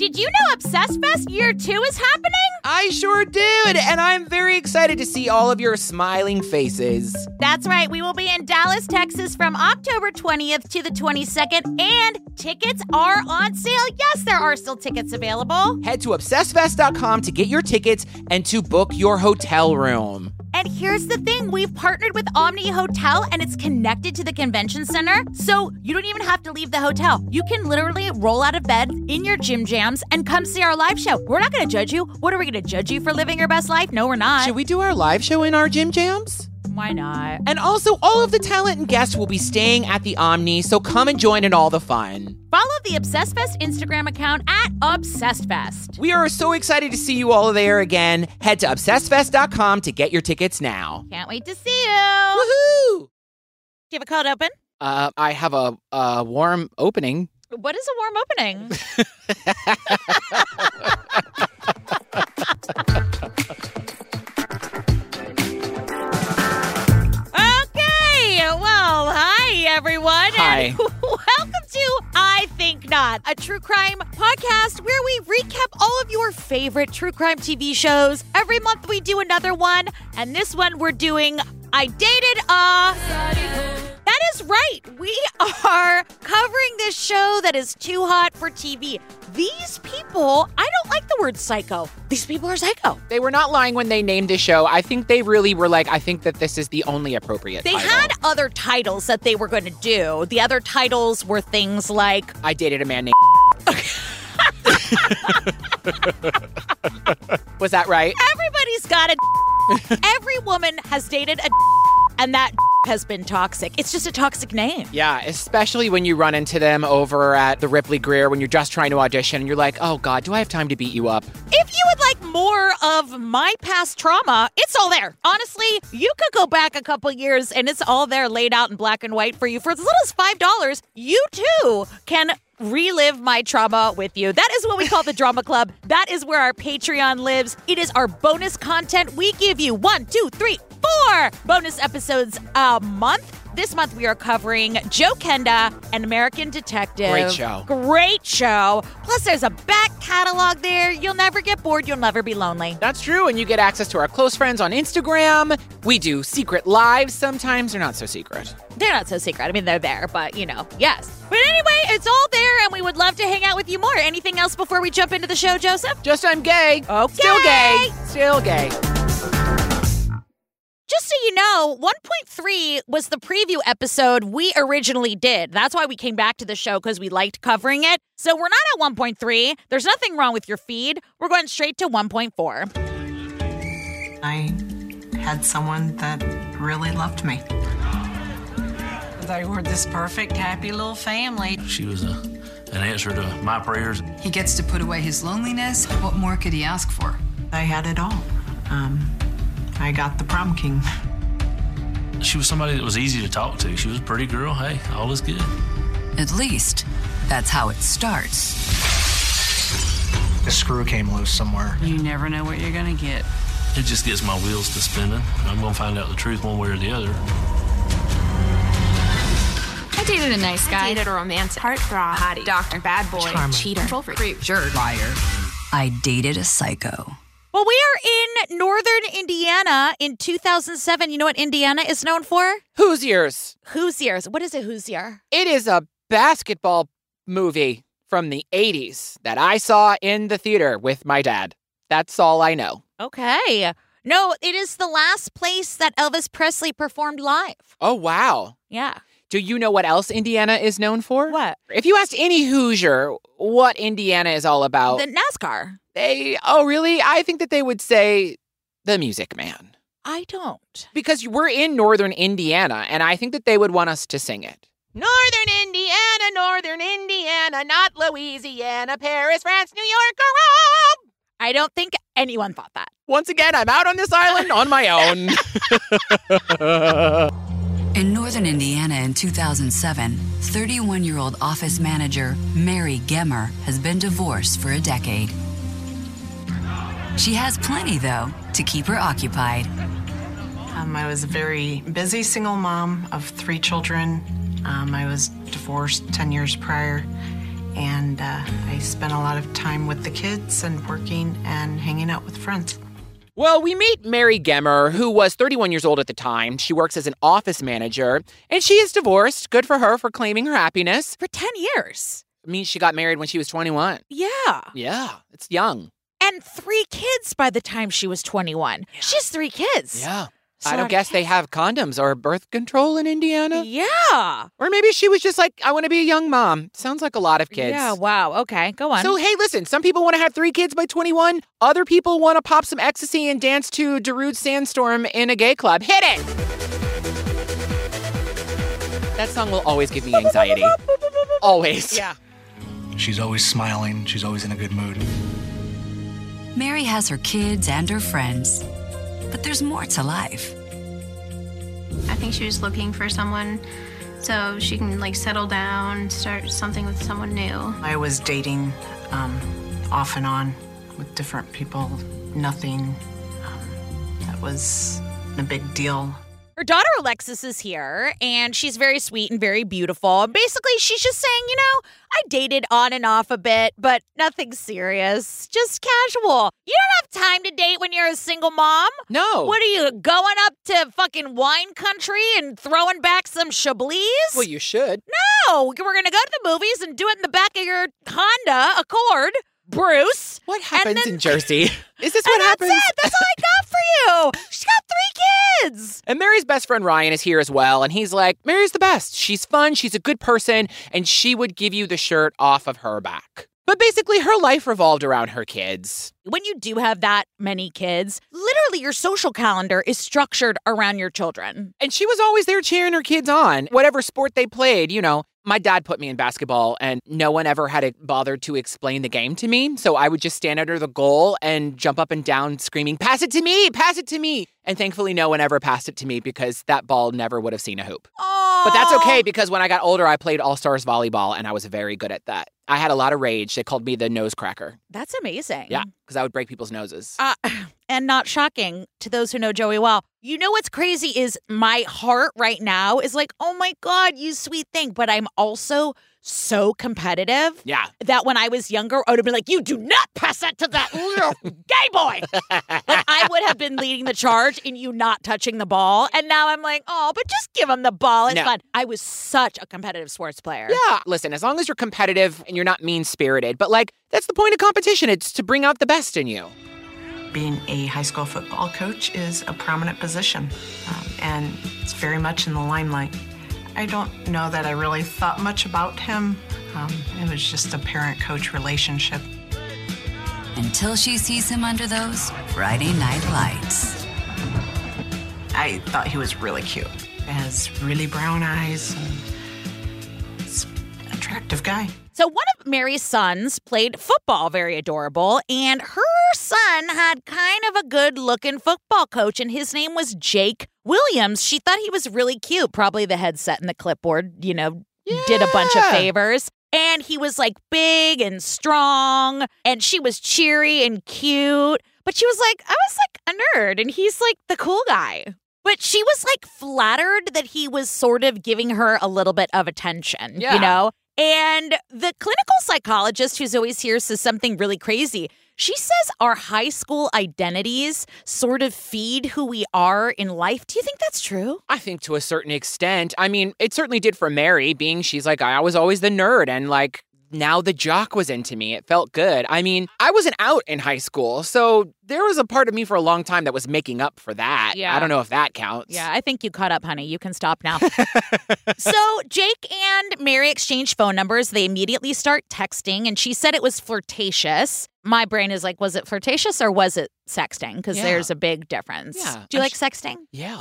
Did you know Obsessed Fest Year 2 is happening? I sure did, and I'm very excited to see all of your smiling faces. That's right, we will be in Dallas, Texas from October 20th to the 22nd, and tickets are on sale. Yes, there are still tickets available. Head to obsessedfest.com to get your tickets and to book your hotel room. And here's the thing we've partnered with Omni Hotel and it's connected to the convention center. So you don't even have to leave the hotel. You can literally roll out of bed in your gym jams and come see our live show. We're not going to judge you. What are we going to judge you for living your best life? No, we're not. Should we do our live show in our gym jams? Why not? And also, all of the talent and guests will be staying at the Omni, so come and join in all the fun. Follow the Obsessed Fest Instagram account at Obsessed Fest. We are so excited to see you all there again. Head to obsessedfest.com to get your tickets now. Can't wait to see you. Woohoo! Do you have a cold open? Uh, I have a, a warm opening. What is a warm opening? well, hi everyone. Hi. And welcome to I Think Not, a true crime podcast where we recap all of your favorite true crime TV shows. Every month we do another one, and this one we're doing I Dated a. That is right. We are covering this show that is too hot for TV. These people, I don't like the word psycho. These people are psycho. They were not lying when they named the show. I think they really were like, I think that this is the only appropriate They title. had other titles that they were going to do. The other titles were things like I dated a man named. was that right? everybody's got a every woman has dated a and that has been toxic. It's just a toxic name. Yeah, especially when you run into them over at the Ripley Grier when you're just trying to audition and you're like, oh God, do I have time to beat you up? If you would like more of my past trauma, it's all there. Honestly, you could go back a couple years and it's all there laid out in black and white for you. For as little as $5, you too can relive my trauma with you. That is what we call the Drama Club. That is where our Patreon lives. It is our bonus content. We give you one, two, three, four bonus episodes a month. This month we are covering Joe Kenda and American Detective. Great show. Great show. Plus, there's a back catalog there. You'll never get bored. You'll never be lonely. That's true, and you get access to our close friends on Instagram. We do secret lives sometimes. They're not so secret. They're not so secret. I mean, they're there, but you know, yes. But anyway, it's all there, and we would love to hang out with you more. Anything else before we jump into the show, Joseph? Just I'm gay. Okay. Still gay. Still gay. Just so you know, 1.3 was the preview episode we originally did. That's why we came back to the show because we liked covering it. So we're not at 1.3. There's nothing wrong with your feed. We're going straight to 1.4. I had someone that really loved me. They were this perfect, happy little family. She was a, an answer to my prayers. He gets to put away his loneliness. What more could he ask for? I had it all. Um, I got the prom king. She was somebody that was easy to talk to. She was a pretty girl. Hey, all is good. At least, that's how it starts. A screw came loose somewhere. You never know what you're gonna get. It just gets my wheels to spinning. I'm going to find out the truth one way or the other. I dated a nice guy. I dated a romantic, heartthrob, hottie, doctor, bad boy, Charmer. cheater, control freak, creep, Jerk. Liar. I dated a psycho. Well, we are in northern Indiana in 2007. You know what Indiana is known for? Hoosiers. Hoosiers. What is a Hoosier? It is a basketball movie from the 80s that I saw in the theater with my dad. That's all I know. Okay. No, it is the last place that Elvis Presley performed live. Oh, wow. Yeah. Do you know what else Indiana is known for? What? If you asked any Hoosier what Indiana is all about, The NASCAR. They, oh, really? I think that they would say the Music Man. I don't. Because we're in northern Indiana, and I think that they would want us to sing it. Northern Indiana, northern Indiana, not Louisiana, Paris, France, New York, or Rome. I don't think anyone thought that. Once again, I'm out on this island on my own. In northern Indiana in 2007, 31 year old office manager Mary Gemmer has been divorced for a decade. She has plenty, though, to keep her occupied. Um, I was a very busy single mom of three children. Um, I was divorced 10 years prior. and uh, I spent a lot of time with the kids and working and hanging out with friends. Well, we meet Mary Gemmer, who was 31 years old at the time. She works as an office manager, and she is divorced. Good for her for claiming her happiness. For 10 years. I mean, she got married when she was 21. Yeah. Yeah, it's young. And three kids by the time she was 21. She has three kids. Yeah. So I don't guess they have condoms or birth control in Indiana. Yeah. Or maybe she was just like, I want to be a young mom. Sounds like a lot of kids. Yeah, wow. Okay, go on. So, hey, listen, some people want to have three kids by 21. Other people want to pop some ecstasy and dance to Darude Sandstorm in a gay club. Hit it! That song will always give me anxiety. always. yeah. She's always smiling. She's always in a good mood. Mary has her kids and her friends, but there's more to life. I think she was looking for someone so she can like settle down, start something with someone new. I was dating um, off and on with different people. Nothing um, that was a big deal. Her daughter Alexis is here, and she's very sweet and very beautiful. Basically, she's just saying, you know, I dated on and off a bit, but nothing serious, just casual. You don't have time to date when you're a single mom. No. What are you going up to fucking wine country and throwing back some Chablis? Well, you should. no, we're gonna go to the movies and do it in the back of your Honda Accord, Bruce. What happens then- in Jersey? Is this what that's happens? it. That's all I got for you. She's got three kids. And Mary's best friend Ryan is here as well, and he's like, Mary's the best. She's fun, she's a good person, and she would give you the shirt off of her back. But basically, her life revolved around her kids. when you do have that many kids, literally your social calendar is structured around your children. And she was always there cheering her kids on, whatever sport they played, you know. My dad put me in basketball, and no one ever had to bother to explain the game to me. So I would just stand under the goal and jump up and down screaming, Pass it to me, pass it to me. And thankfully, no one ever passed it to me because that ball never would have seen a hoop. Oh, But that's okay because when I got older, I played All Stars volleyball and I was very good at that. I had a lot of rage. They called me the nose cracker. That's amazing. Yeah, because I would break people's noses. Uh, and not shocking to those who know Joey well. You know what's crazy is my heart right now is like, oh my God, you sweet thing. But I'm also so competitive Yeah. that when I was younger, I would have been like, you do not pass that to that little gay boy. like I would have been leading the charge in you not touching the ball. And now I'm like, oh, but just give him the ball. It's No. fun. I was such a competitive sports player. Yeah. Listen, as long as you're competitive and you're not mean spirited, but like, that's the point of competition. It's to bring out the best in you. Being a high school football coach is a prominent position, um, and it's very much in the limelight. I don't know that I really thought much about him. Um, it was just a parent coach relationship. Until she sees him under those Friday night lights. I thought he was really cute. Has really brown eyes. And attractive guy. So one of Mary's sons played football, very adorable, and her son had kind of a good-looking football coach, and his name was Jake Williams. She thought he was really cute, probably the headset and the clipboard, you know, did a bunch of favors. And he was like big and strong, and she was cheery and cute. But she was like, I was like a nerd, and he's like the cool guy. But she was like flattered that he was sort of giving her a little bit of attention, Yeah. you know? And the clinical psychologist who's always here says something really crazy. She says our high school identities sort of feed who we are in life. Do you think that's true? I think to a certain extent. I mean, it certainly did for Mary, being she's like, I was always the nerd, and like, now the jock was into me. It felt good. I mean, I wasn't out in high school, so there was a part of me for a long time that was making up for that. Yeah. I don't know if that counts. Yeah, I think you caught up, honey. You can stop now. so Jake and Mary exchanged phone numbers. They immediately start texting, and she said it was flirtatious. My brain is like, was it flirtatious or was it sexting? Because Yeah. there's a big difference. Yeah, Do you I'm like sh- sexting? Yeah.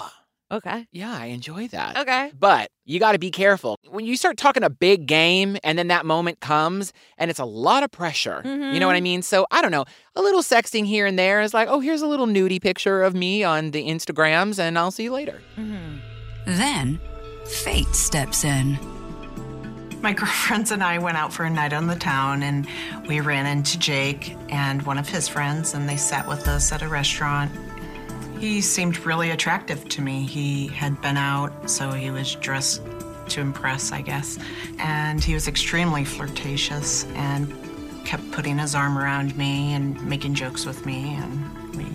Okay. Yeah, I enjoy that. Okay. But you got to be careful. When you start talking a big game and then that moment comes and it's a lot of pressure. You know what I mm-hmm. mean? So I don't know. A little sexting here and there is like, oh, here's a little nudie picture of me on the Instagrams and I'll see you later. Mm-hmm. Then, fate steps in. My girlfriends and I went out for a night on the town and we ran into Jake and one of his friends and they sat with us at a restaurant. He seemed really attractive to me. He had been out, so he was dressed to impress, I guess. And he was extremely flirtatious and kept putting his arm around me and making jokes with me, and we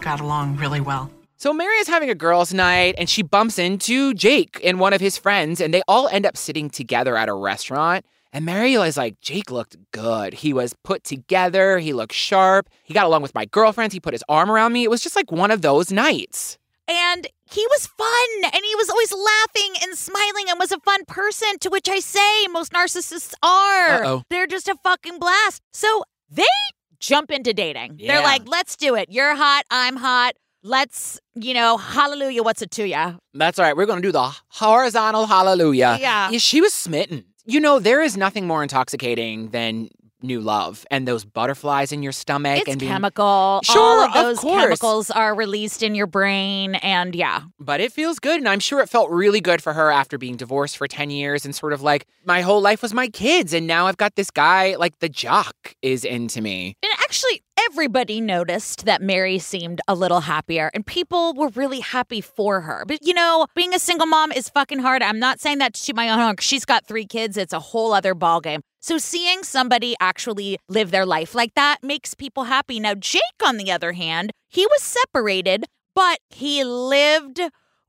got along really well. So Mary is having a girls' night and she bumps into Jake and one of his friends, and they all end up sitting together at a restaurant. And Mary is like, Jake looked good. He was put together, he looked sharp. He got along with my girlfriends, he put his arm around me. It was just like one of those nights. And he was fun and he was always laughing and smiling and was a fun person, to which I say most narcissists are. Uh-oh. They're just a fucking blast. So they jump into dating. Yeah. They're like, let's do it. You're hot, I'm hot. Let's, you know, hallelujah, what's it to ya? That's all right. We're going to do the horizontal hallelujah. Yeah. She was smitten. You know, there is nothing more intoxicating than new love and those butterflies in your stomach It's and being chemical. Sure, All of of those course. chemicals are released in your brain. And yeah, But it feels good. And I'm sure it felt really good for her after being divorced for 10 years and sort of like my whole life was my kids. And now I've got this guy, like the jock is into me. And actually, everybody noticed that Mary seemed a little happier, and people were really happy for her. But you know, being a single mom is fucking hard. I'm not saying that to my own horn. 'cause She's got three kids. It's a whole other ballgame. So seeing somebody actually live their life like that makes people happy. Now, Jake, on the other hand, he was separated, but he lived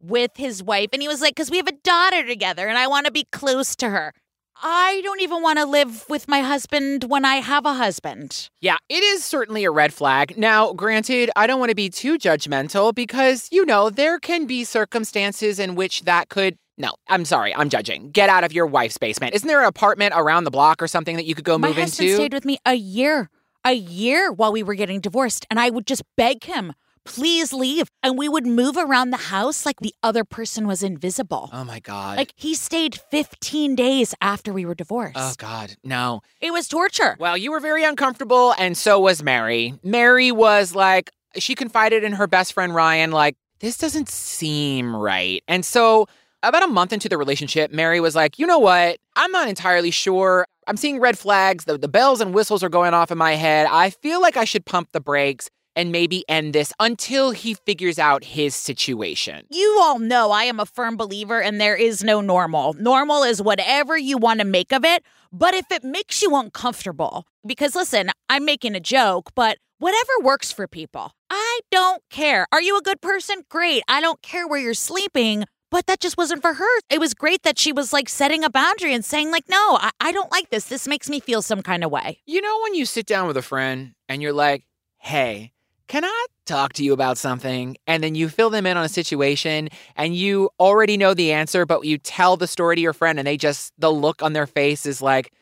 with his wife, and he was like, "Because we have a daughter together, and I want to be close to her." I don't even want to live with my husband when I have a husband. Yeah, it is certainly a red flag. Now, granted, I don't want to be too judgmental because, you know, there can be circumstances in which that could. No, I'm sorry, I'm judging. Get out of your wife's basement. Isn't there an apartment around the block or something that you could go My move husband into? stayed with me a year, a year while we were getting divorced, and I would just beg him, please leave. And we would move around the house like the other person was invisible. oh my God. Like he stayed 15 days after we were divorced. oh God, no. it was torture. Well, you were very uncomfortable, and so was Mary. Mary was like, she confided in her best friend Ryan, like, this doesn't seem right. And so, about a month into the relationship, Mary was like, you know what? I'm not entirely sure. I'm seeing red flags. The, the bells and whistles are going off in my head. I feel like I should pump the brakes and maybe end this until he figures out his situation. You all know I am a firm believer and there is no normal. Normal is whatever you want to make of it, but if it makes you uncomfortable, because listen, I'm making a joke, but whatever works for people. I don't care. Are you a good person? Great. I don't care where you're sleeping. But that just wasn't for her. It was great that she was like setting a boundary and saying, like, no, I, I don't like this. This makes me feel some kind of way. You know, when you sit down with a friend and you're like, hey, can I talk to you about something? And then you fill them in on a situation and you already know the answer, but you tell the story to your friend and they just, the look on their face is like,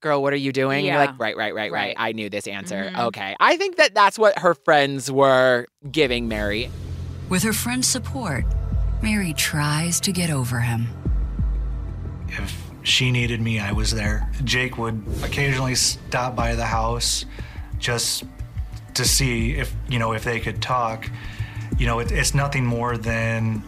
girl, what are you doing? You're like, right, right, right, right. Right. I knew this answer. Mhm. Okay. I think that that's what her friends were giving Mary. With her friend's support, Mary tries to get over him. If she needed me, I was there. Jake would occasionally stop by the house just to see if, you know, if they could talk. You know, it, it's nothing more than,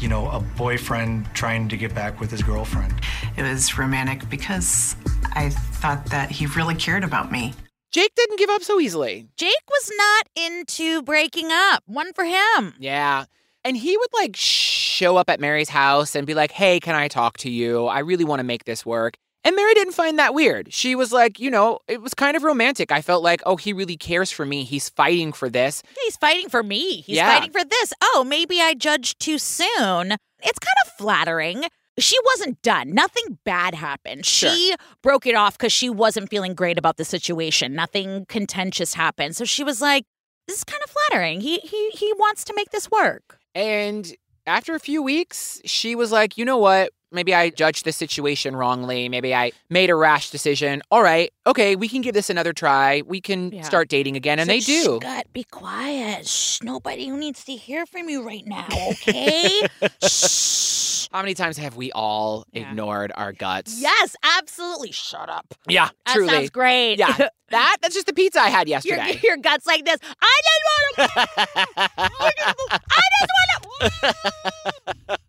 you know, a boyfriend trying to get back with his girlfriend. It was romantic because I thought that he really cared about me. Jake didn't give up so easily. Jake was not into breaking up. One for him. Yeah. And he would like show up at Mary's house and be like, hey, can I talk to you? I really want to make this work. And Mary didn't find that weird. She was like, you know, it was kind of romantic. I felt like, oh, he really cares for me. He's fighting for this. He's fighting for me. He's Yeah. fighting for this. Oh, maybe I judged too soon. It's kind of flattering. She wasn't done. Nothing bad happened. Sure. She broke it off because she wasn't feeling great about the situation. Nothing contentious happened. So she was like, this is kind of flattering. He he he wants to make this work. And after a few weeks, she was like, you know what? Maybe I judged the situation wrongly. Maybe I made a rash decision. All right, okay, we can give this another try. We can Yeah. start dating again. And they do. gut, be quiet. Shh, nobody needs to hear from you right now, okay? Shh. How many times have we all Yeah. ignored our guts? Yes, absolutely. Shut up. Yeah, That truly. sounds great. Yeah. that that's just the pizza I had yesterday. your guts like this. I just want to. I just want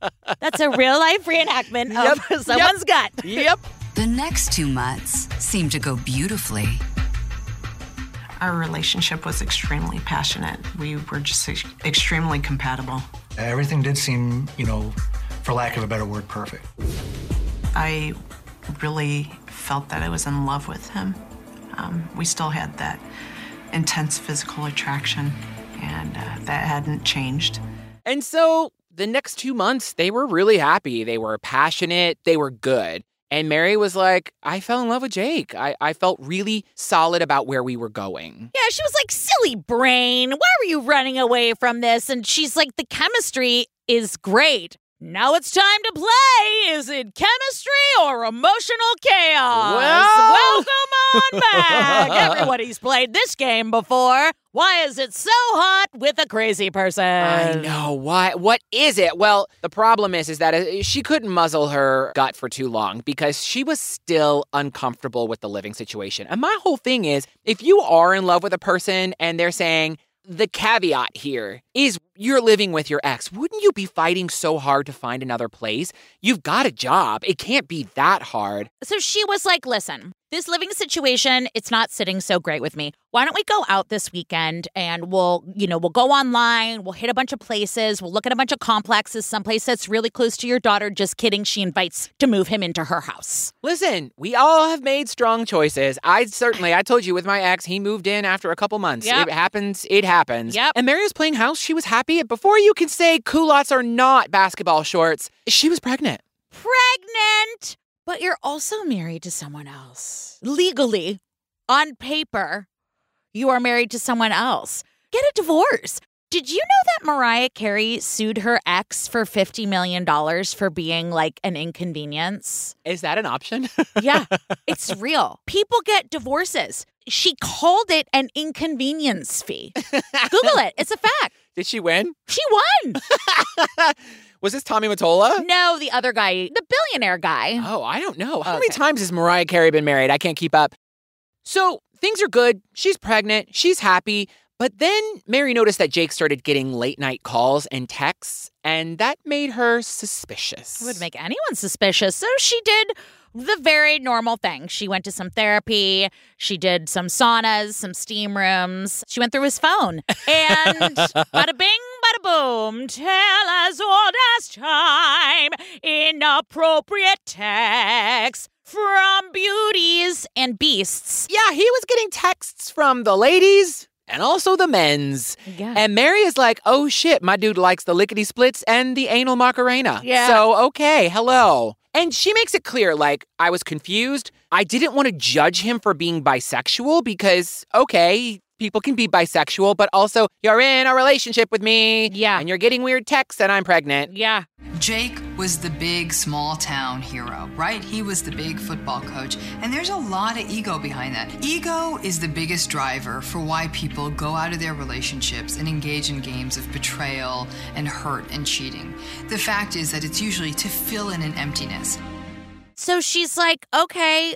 to. That's a real life reenactment of Yep, someone's gut. yep. The next two months seem to go beautifully. Our relationship was extremely passionate. We were just ex- extremely compatible. Everything did seem, you know, for lack of a better word, perfect. I really felt that I was in love with him. Um, we still had that intense physical attraction, and uh, that hadn't changed. And so the next two months, they were really happy. They were passionate, they were good. And Mary was like, I fell in love with Jake. I, I felt really solid about where we were going. Yeah, she was like, silly brain. Why were you running away from this? And she's like, the chemistry is great. Now it's time to play. Is it chemistry or emotional chaos? Well- Welcome on back. Everybody's played this game before. Why is it so hot with a crazy person? I know. Why? What is it? Well, the problem is, is that uh, she couldn't muzzle her gut for too long because she was still uncomfortable with the living situation. And my whole thing is, if you are in love with a person and they're saying the caveat here is you're living with your ex, wouldn't you be fighting so hard to find another place? You've got a job. It can't be that hard. So she was like, listen, this living situation, it's not sitting so great with me. Why don't we go out this weekend and we'll, you know, we'll go online, we'll hit a bunch of places, we'll look at a bunch of complexes, someplace that's really close to your daughter. Just kidding. She invites to move him into her house. Listen, we all have made strong choices. I certainly, I told you with my ex, he moved in after a couple months. Yep. It happens, it happens. Yep. And Mary was playing house. She was happy. Before you can say culottes are not basketball shorts, she was pregnant. Pregnant, but you're also married to someone else. Legally, on paper, you are married to someone else. Get a divorce. Did you know that Mariah Carey sued her ex for $50 million for being like an inconvenience? Is that an option? Yeah, it's real. People get divorces. She called it an inconvenience fee. Google it. It's a fact. Did she win? She won. Was this Tommy Mottola? No, the other guy, the billionaire guy. Oh, I don't know. How many times has Mariah Carey been married? I can't keep up. So things are good. She's pregnant. She's happy. But then Mary noticed that Jake started getting late night calls and texts, and that made her suspicious. It would make anyone suspicious. So she did the very normal thing. She went to some therapy. She did some saunas, some steam rooms. She went through his phone. And bada bing, bada boom. Tell as old as time. Inappropriate texts from beauties and beasts. Yeah, he was getting texts from the ladies and also the men's. Yeah. And Mary is like, oh shit, my dude likes the lickety splits and the anal macarena. Yeah. So, okay, hello. And she makes it clear, like, I was confused. I didn't want to judge him for being bisexual because, okay, people can be bisexual, but also you're in a relationship with me. Yeah. And you're getting weird texts and I'm pregnant. yeah. Jake was the big small town hero, right? He was the big football coach. And there's a lot of ego behind that. Ego is the biggest driver for why people go out of their relationships and engage in games of betrayal and hurt and cheating. The fact is that it's usually to fill in an emptiness. So she's like, okay,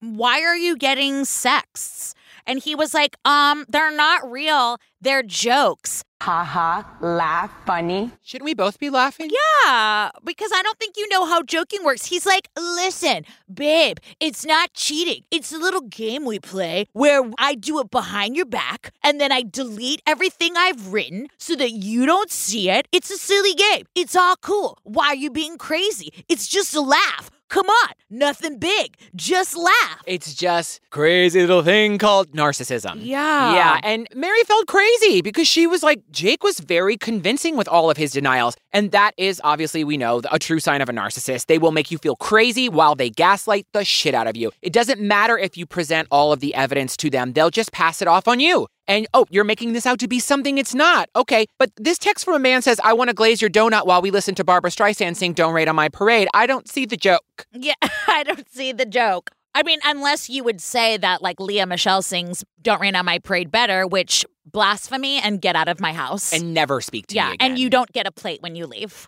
why are you getting sexts? And he was like, um, they're not real. They're jokes. Haha, laugh, funny. Shouldn't we both be laughing? Yeah, because I don't think you know how joking works. He's like, listen, babe, it's not cheating. It's a little game we play where I do it behind your back and then I delete everything I've written so that you don't see it. It's a silly game. It's all cool. Why are you being crazy? It's just a laugh. Come on, nothing big. Just laugh. It's just crazy little thing called narcissism. Yeah. Yeah, and Mary felt crazy because she was like, Jake was very convincing with all of his denials. And that is obviously, we know, a true sign of a narcissist. They will make you feel crazy while they gaslight the shit out of you. It doesn't matter if you present all of the evidence to them, they'll just pass it off on you. And oh, you're making this out to be something it's not. Okay, but this text from a man says, I want to glaze your donut while we listen to Barbra Streisand sing Don't Rain on My Parade. I don't see the joke. Yeah, I don't see the joke. I mean, unless you would say that like Lea Michele sings Don't Rain on My Parade better, which blasphemy and get out of my house. And never speak to yeah, me again. and you don't get a plate when you leave.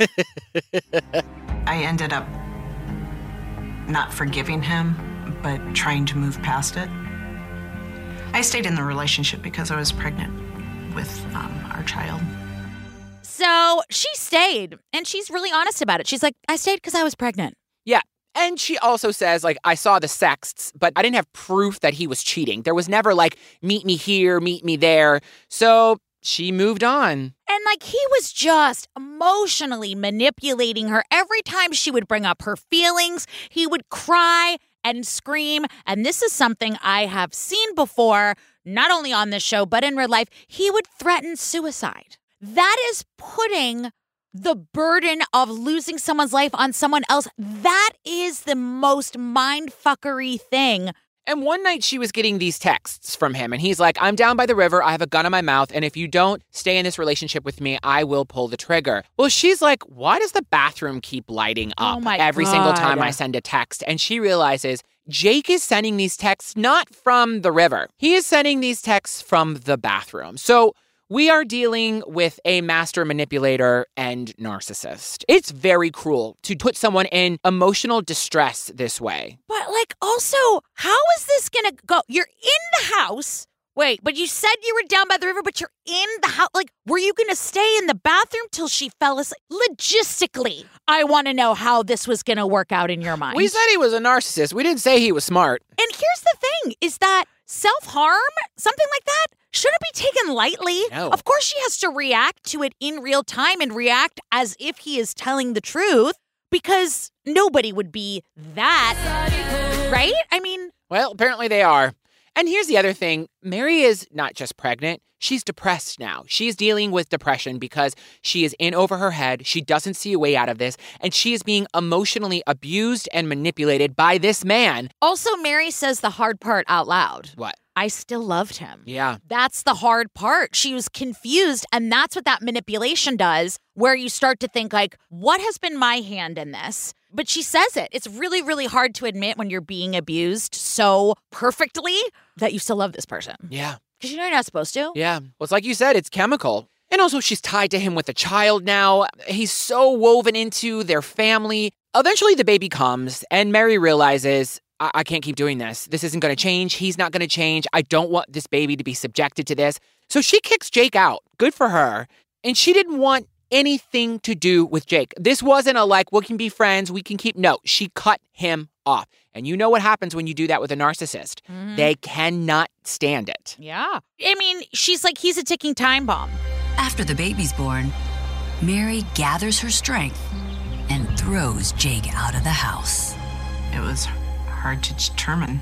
I ended up not forgiving him, but trying to move past it. I stayed in the relationship because I was pregnant with um, our child. so she stayed and she's really honest about it. She's like, I stayed because I was pregnant. Yeah. And she also says, like, I saw the sexts, but I didn't have proof that he was cheating. There was never like, meet me here, meet me there. So she moved on. And like he was just emotionally manipulating her every time she would bring up her feelings. He would cry and scream. And this is something I have seen before, not only on this show, but in real life. He would threaten suicide. That is putting the burden of losing someone's life on someone else. That is the most mindfuckery thing. And one night she was getting these texts from him, and he's like, I'm down by the river. I have a gun in my mouth. And if you don't stay in this relationship with me, I will pull the trigger. Well, she's like, Why does the bathroom keep lighting oh up Oh every single time I send a text? And she realizes Jake is sending these texts not from the river, he is sending these texts from the bathroom. So we are dealing with a master manipulator and narcissist. It's very cruel to put someone in emotional distress this way. But like also, how is this gonna go? You're in the house. Wait, but you said you were down by the river, but you're in the house. Like, were you gonna stay in the bathroom till she fell asleep? Logistically, I want to know how this was gonna work out in your mind. We said he was a narcissist. We didn't say he was smart. and here's the thing: is that self harm, something like that, shouldn't be taken lightly. No. Of course, she has to react to it in real time and react as if he is telling the truth, because nobody would be that, right? I mean. Well, apparently they are. And here's the other thing Mary is not just pregnant, she's depressed now. She's dealing with depression because she is in over her head. She doesn't see a way out of this, and she is being emotionally abused and manipulated by this man. Also, Mary says the hard part out loud. What? I still loved him. Yeah. That's the hard part. She was confused, and that's what that manipulation does, where you start to think, like, what has been my hand in this? But she says it. It's really, really hard to admit when you're being abused so perfectly that you still love this person. Yeah. Because you know you're not supposed to. Yeah. Well, it's like you said, it's chemical. And also, she's tied to him with a child now. He's so woven into their family. Eventually, the baby comes, and Mary realizes, I, I can't keep doing this. This isn't going to change. He's not going to change. I don't want this baby to be subjected to this. So she kicks Jake out. Good for her. And she didn't want anything to do with Jake. This wasn't a like, we can be friends, we can keep. No, she cut him off. And you know what happens when you do that with a narcissist? Mm-hmm. They cannot stand it. Yeah. I mean, she's like, he's a ticking time bomb. After the baby's born, Mary gathers her strength and throws Jake out of the house. It was hard to determine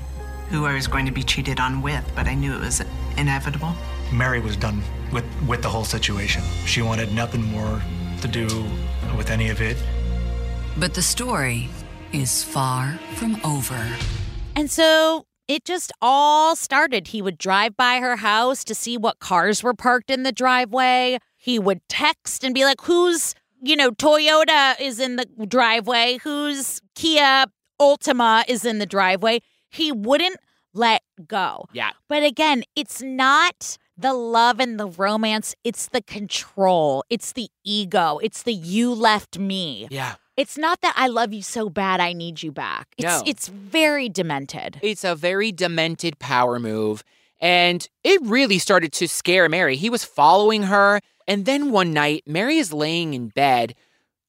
who I was going to be cheated on with, but I knew it was inevitable. Mary was done with, with the whole situation. She wanted nothing more to do with any of it. But the story is far from over. And so it just all started. He would drive by her house to see what cars were parked in the driveway. He would text and be like, who's you know, Toyota is in the driveway? Whose Kia Ultima is in the driveway? He wouldn't let go. Yeah. But again, it's not the love and the romance, it's the control, it's the ego, it's the you left me. Yeah. It's not that I love you so bad I need you back. It's No. it's very demented. It's a very demented power move. And it really started to scare Mary. He was following her. And then one night, Mary is laying in bed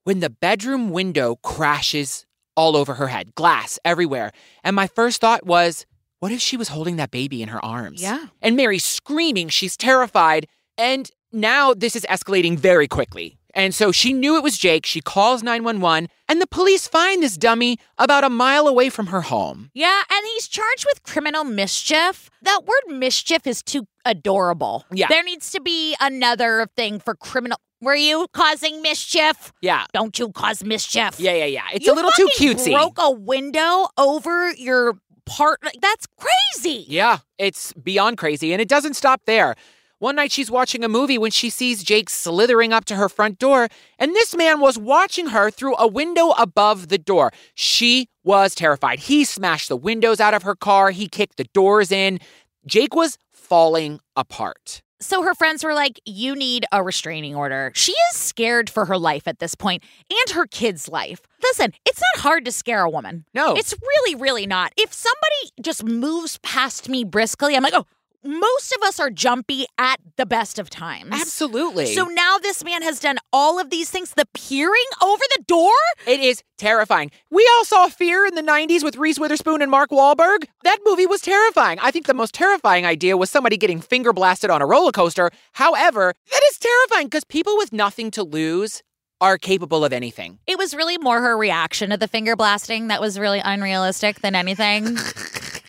when the bedroom window crashes all over her head, glass everywhere. And my first thought was, what if she was holding that baby in her arms? Yeah. And Mary's screaming. She's terrified. And now this is escalating very quickly. And so she knew it was Jake. She calls 911, and the police find this dummy about a mile away from her home. Yeah, and he's charged with criminal mischief. That word mischief is too adorable. Yeah. There needs to be another thing for criminal. Were you causing mischief? Yeah. Don't you cause mischief? Yeah, yeah, yeah. It's You a little too cutesy. Broke a window over your part. That's crazy. Yeah, it's beyond crazy. And it doesn't stop there. One night she's watching a movie when she sees Jake slithering up to her front door, and this man was watching her through a window above the door. She was terrified. He smashed the windows out of her car, he kicked the doors in. Jake was falling apart. So her friends were like, You need a restraining order. She is scared for her life at this point and her kid's life. Listen, it's not hard to scare a woman. No. It's really, really not. If somebody just moves past me briskly, I'm like, Oh, most of us are jumpy at the best of times. Absolutely. So now this man has done all of these things. The peering over the door? It is terrifying. We all saw Fear in the 90s with Reese Witherspoon and Mark Wahlberg. That movie was terrifying. I think the most terrifying idea was somebody getting finger blasted on a roller coaster. However, that is terrifying because people with nothing to lose are capable of anything. It was really more her reaction to the finger blasting that was really unrealistic than anything.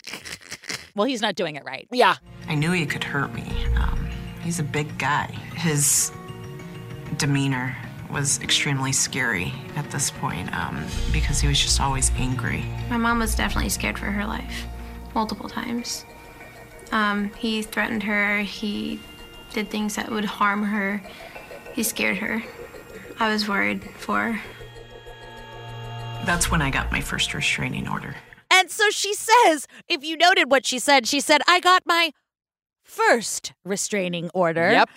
well, he's not doing it right. Yeah. I knew he could hurt me. Um, he's a big guy. His demeanor was extremely scary at this point um, because he was just always angry. My mom was definitely scared for her life, multiple times. Um, he threatened her, he did things that would harm her, he scared her. I was worried for her. That's when I got my first restraining order. And so she says, if you noted what she said, she said, I got my first restraining order. Yep.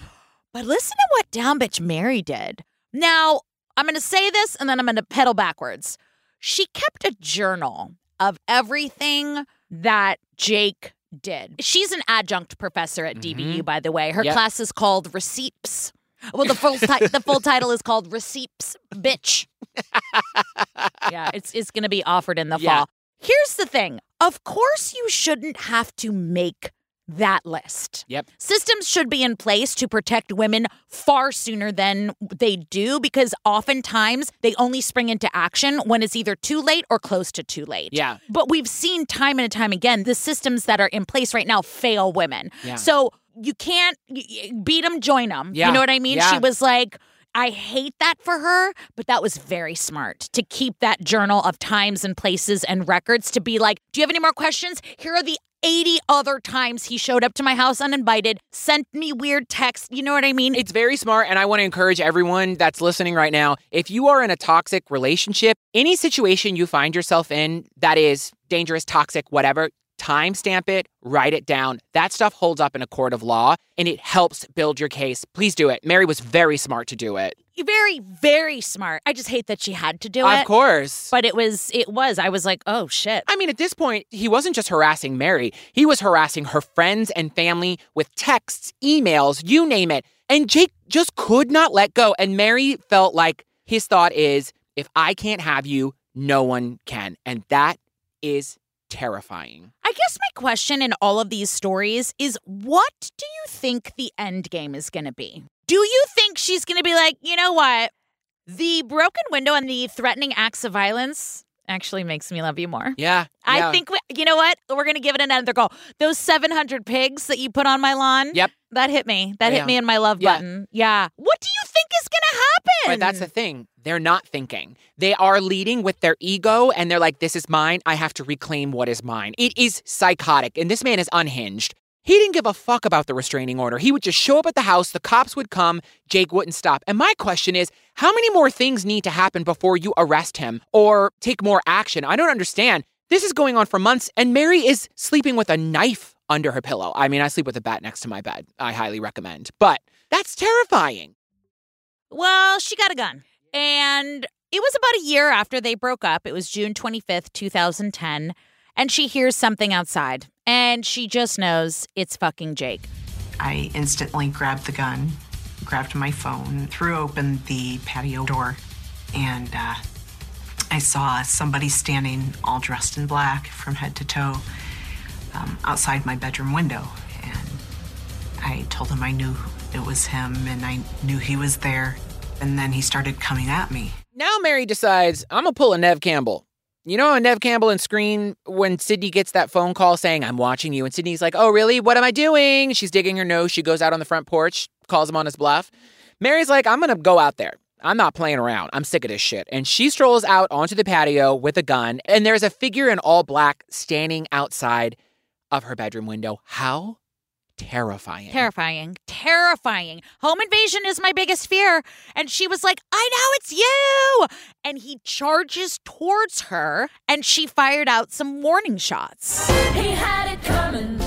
But listen to what down bitch Mary did. Now, I'm going to say this and then I'm going to pedal backwards. She kept a journal of everything that Jake did. She's an adjunct professor at DBU, mm-hmm. by the way. Her Yep. class is called Receipts. Well, the full ti- the full title is called Receipts, bitch. yeah, it's it's going to be offered in the Yeah. fall. Here's the thing. Of course, you shouldn't have to make that list. Yep. Systems should be in place to protect women far sooner than they do because oftentimes they only spring into action when it's either too late or close to too late. Yeah. But we've seen time and time again the systems that are in place right now fail women. Yeah. So you can't beat them, join them. Yeah. You know what I mean? Yeah. She was like, I hate that for her, but that was very smart to keep that journal of times and places and records to be like, do you have any more questions? Here are the 80 other times he showed up to my house uninvited, sent me weird texts. You know what I mean? It's very smart, and I want to encourage everyone that's listening right now. If you are in a toxic relationship, any situation you find yourself in that is dangerous, toxic, whatever, timestamp it, write it down. That stuff holds up in a court of law and it helps build your case. Please do it. Mary was very smart to do it. very, very smart. I just hate that she had to do it. Of course. But it was, it was. I was like, oh shit. I mean, at this point, he wasn't just harassing Mary, he was harassing her friends and family with texts, emails, you name it. And Jake just could not let go. And Mary felt like his thought is if I can't have you, no one can. And that is terrifying. I guess my question in all of these stories is what do you think the end game is going to be? Do you think she's going to be like, you know what? The broken window and the threatening acts of violence actually makes me love you more. Yeah. I yeah. think, we, you know what? We're going to give it another go. Those 700 pigs that you put on my lawn. Yep. That hit me. That Yeah. hit me in my love Yeah. button. Yeah. What do you think is going to happen? But that's the thing. They're not thinking. They are leading with their ego and they're like, this is mine. I have to reclaim what is mine. It is psychotic. And this man is unhinged. He didn't give a fuck about the restraining order. He would just show up at the house, the cops would come, Jake wouldn't stop. And my question is how many more things need to happen before you arrest him or take more action? I don't understand. This is going on for months, and Mary is sleeping with a knife under her pillow. I mean, I sleep with a bat next to my bed. I highly recommend. But that's terrifying. Well, she got a gun. And it was about a year after they broke up. It was June 25th, 2010. And she hears something outside. And she just knows it's fucking Jake. I instantly grabbed the gun, grabbed my phone, threw open the patio door, and uh, I saw somebody standing all dressed in black from head to toe um, outside my bedroom window. And I told him I knew it was him and I knew he was there. And then he started coming at me. Now Mary decides, I'm gonna pull a Neve Campbell. You know, Neve Campbell in Scream when Sydney gets that phone call saying, I'm watching you. And Sydney's like, Oh, really? What am I doing? She's digging her nose. She goes out on the front porch, calls him on his bluff. Mary's like, I'm gonna go out there. I'm not playing around. I'm sick of this shit. And she strolls out onto the patio with a gun, and there's a figure in all black standing outside of her bedroom window. How terrifying. Terrifying. Terrifying. Home invasion is my biggest fear. And she was like, I know it's you. And he charges towards her and she fired out some warning shots. He had it coming.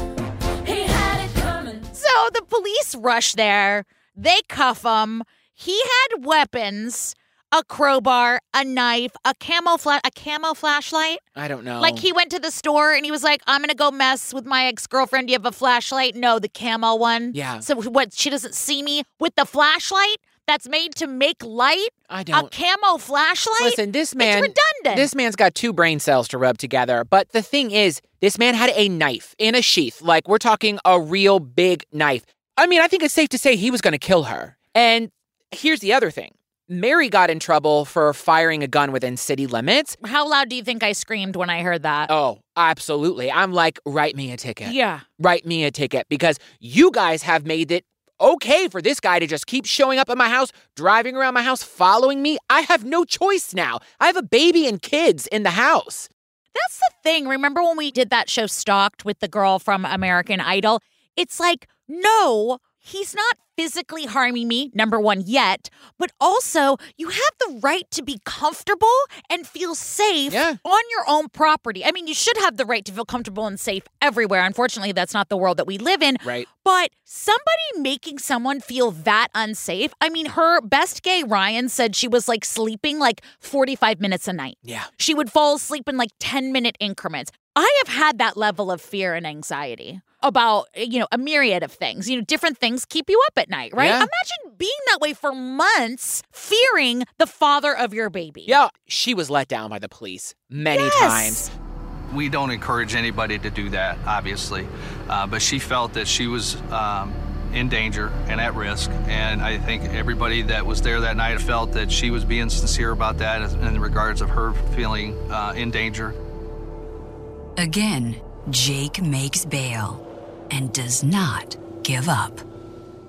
He had it coming. So the police rush there. They cuff him. He had weapons. A crowbar, a knife, a camo fla- a camo flashlight. I don't know. Like he went to the store and he was like, "I'm gonna go mess with my ex girlfriend. Do you have a flashlight? No, the camo one. Yeah. So what? She doesn't see me with the flashlight that's made to make light. I don't. A camo flashlight. Listen, this man. it's redundant. This man's got two brain cells to rub together. But the thing is, this man had a knife in a sheath. Like, we're talking a real big knife. I mean, I think it's safe to say he was to kill her. And here's the other thing Mary got in trouble for firing a gun within city limits. How loud do you think I screamed when I heard that? Oh, absolutely. I'm like, write me a ticket. yeah. Write me a ticket because you guys have made it okay for this guy to just keep showing up at my house, driving around my house, following me. I have no choice now. I have a baby and kids in the house. That's the thing. Remember when we did that show Stalked with the girl from American Idol? It's like, no, he's not physically harming me, number one, yet, but also you have the right to be comfortable and feel safe Yeah. on your own property. I mean, you should have the right to feel comfortable and safe everywhere. Unfortunately, that's not the world that we live in. Right. But somebody making someone feel that unsafe, I mean, her best gay, Ryan, said she was like sleeping like 45 minutes a night. Yeah. She would fall asleep in like 10 minute increments. I have had that level of fear and anxiety about, you know, a myriad of things. You know, different things keep you up at night, right? Yeah. Imagine being that way for months, fearing the father of your baby. Yeah, she was let down by the police many Yes. times. We don't encourage anybody to do that, obviously, uh, but she felt that she was um, in danger and at risk, and I think everybody that was there that night felt that she was being sincere about that in regards of her feeling uh, in danger. Again, Jake makes bail and does not give up.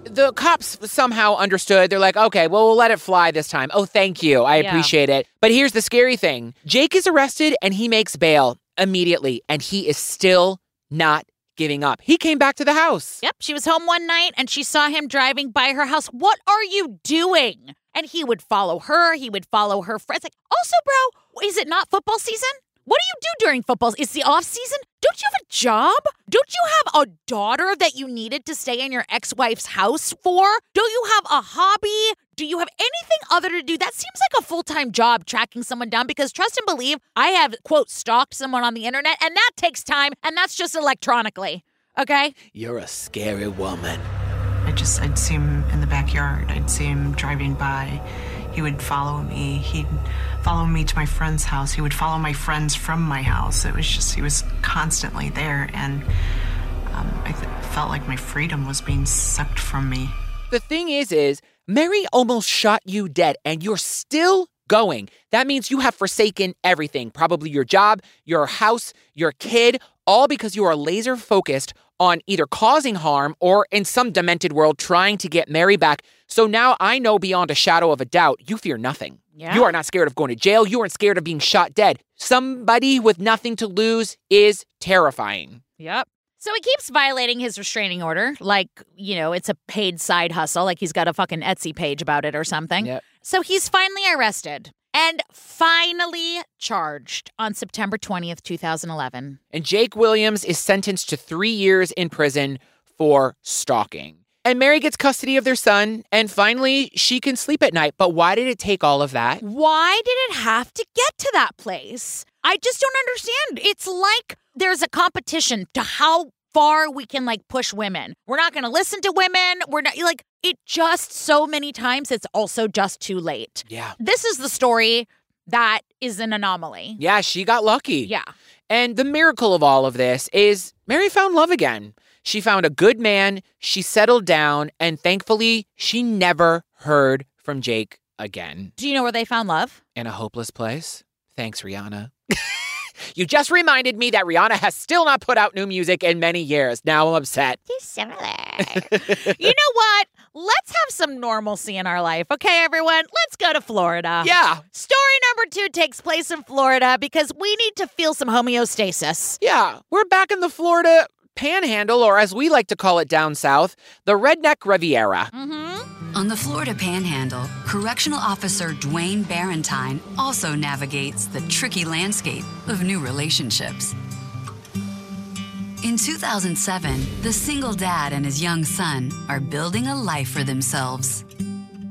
The cops somehow understood. They're like, okay, well, we'll let it fly this time. Oh, thank you. I Yeah. appreciate it. But here's the scary thing Jake is arrested and he makes bail immediately, and he is still not giving up. He came back to the house. Yep, she was home one night and she saw him driving by her house. What are you doing? And he would follow her, he would follow her friends. Like, also, bro, is it not football season? What do you do during football? It's the off season? Don't you have a job? Don't you have a daughter that you needed to stay in your ex wife's house for? Don't you have a hobby? Do you have anything other to do? That seems like a full time job tracking someone down because trust and believe, I have, quote, stalked someone on the internet and that takes time and that's just electronically. Okay? You're a scary woman. I just, I'd see him in the backyard. I'd see him driving by. He would follow me. He'd follow me to my friend's house. He would follow my friends from my house. It was just, he was constantly there. And um, I th- felt like my freedom was being sucked from me. The thing is, is Mary almost shot you dead and you're still going. That means you have forsaken everything, probably your job, your house, your kid, all because you are laser focused on either causing harm or in some demented world trying to get Mary back. So now I know beyond a shadow of a doubt, you fear nothing. Yeah. You are not scared of going to jail. You aren't scared of being shot dead. Somebody with nothing to lose is terrifying. Yep. So he keeps violating his restraining order, like, you know, it's a paid side hustle, like he's got a fucking Etsy page about it or something. Yep. So he's finally arrested and finally charged on September 20th, 2011. And Jake Williams is sentenced to three years in prison for stalking. And Mary gets custody of their son, and finally she can sleep at night. But why did it take all of that? Why did it have to get to that place? I just don't understand. It's like there's a competition to how far we can like push women. We're not going to listen to women. We're not like it just so many times it's also just too late. Yeah. This is the story that is an anomaly. Yeah, she got lucky. Yeah. And the miracle of all of this is Mary found love again. She found a good man, she settled down, and thankfully, she never heard from Jake again. Do you know where they found love? In a hopeless place? Thanks, Rihanna. you just reminded me that Rihanna has still not put out new music in many years. Now I'm upset. Too similar. you know what? Let's have some normalcy in our life, okay, everyone? Let's go to Florida. Yeah. Story number two takes place in Florida because we need to feel some homeostasis. Yeah, we're back in the Florida panhandle, or as we like to call it down south, the Redneck Riviera. Mm-hmm. On the Florida Panhandle, Correctional Officer Dewayne Barrentine also navigates the tricky landscape of new relationships. In 2007, the single dad and his young son are building a life for themselves.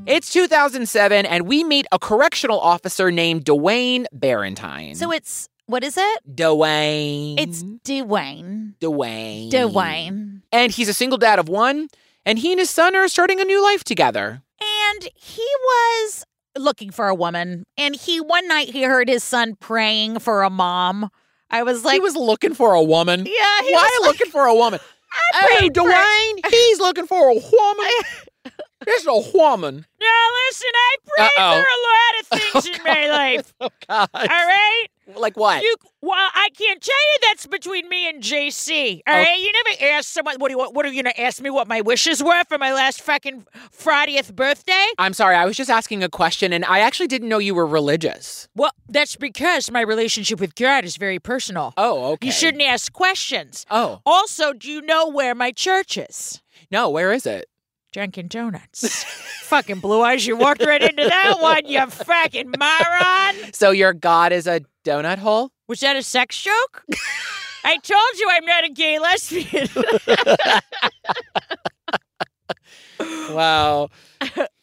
It's 2007, and we meet a correctional officer named Dewayne Barrentine. So it's what is it? Dewayne. It's Dewayne. Dewayne. Dewayne. And he's a single dad of one, and he and his son are starting a new life together. And he was looking for a woman. And he one night he heard his son praying for a mom. I was like, he was looking for a woman. Yeah, he Why was like- looking for a woman? Hey, prayed for- Dewayne, he's looking for a woman. It's a woman. Now listen, I prayed Uh-oh. for a lot of things oh, in my life. Oh, God. All right. Like what? You well, I can't tell you that's between me and JC. All Oh. right, you never asked someone. What do you want? What are you gonna ask me? What my wishes were for my last fucking Fridayth birthday? I'm sorry, I was just asking a question, and I actually didn't know you were religious. Well, that's because my relationship with God is very personal. Oh, okay. You shouldn't ask questions. Oh, Also, do you know where my church is? no, where is it? Dunkin' Donuts. fucking blue eyes, you walked right into that one, you fucking moron. So your God is a donut hole? Was that a sex joke? I told you I'm not a gay lesbian. Wow.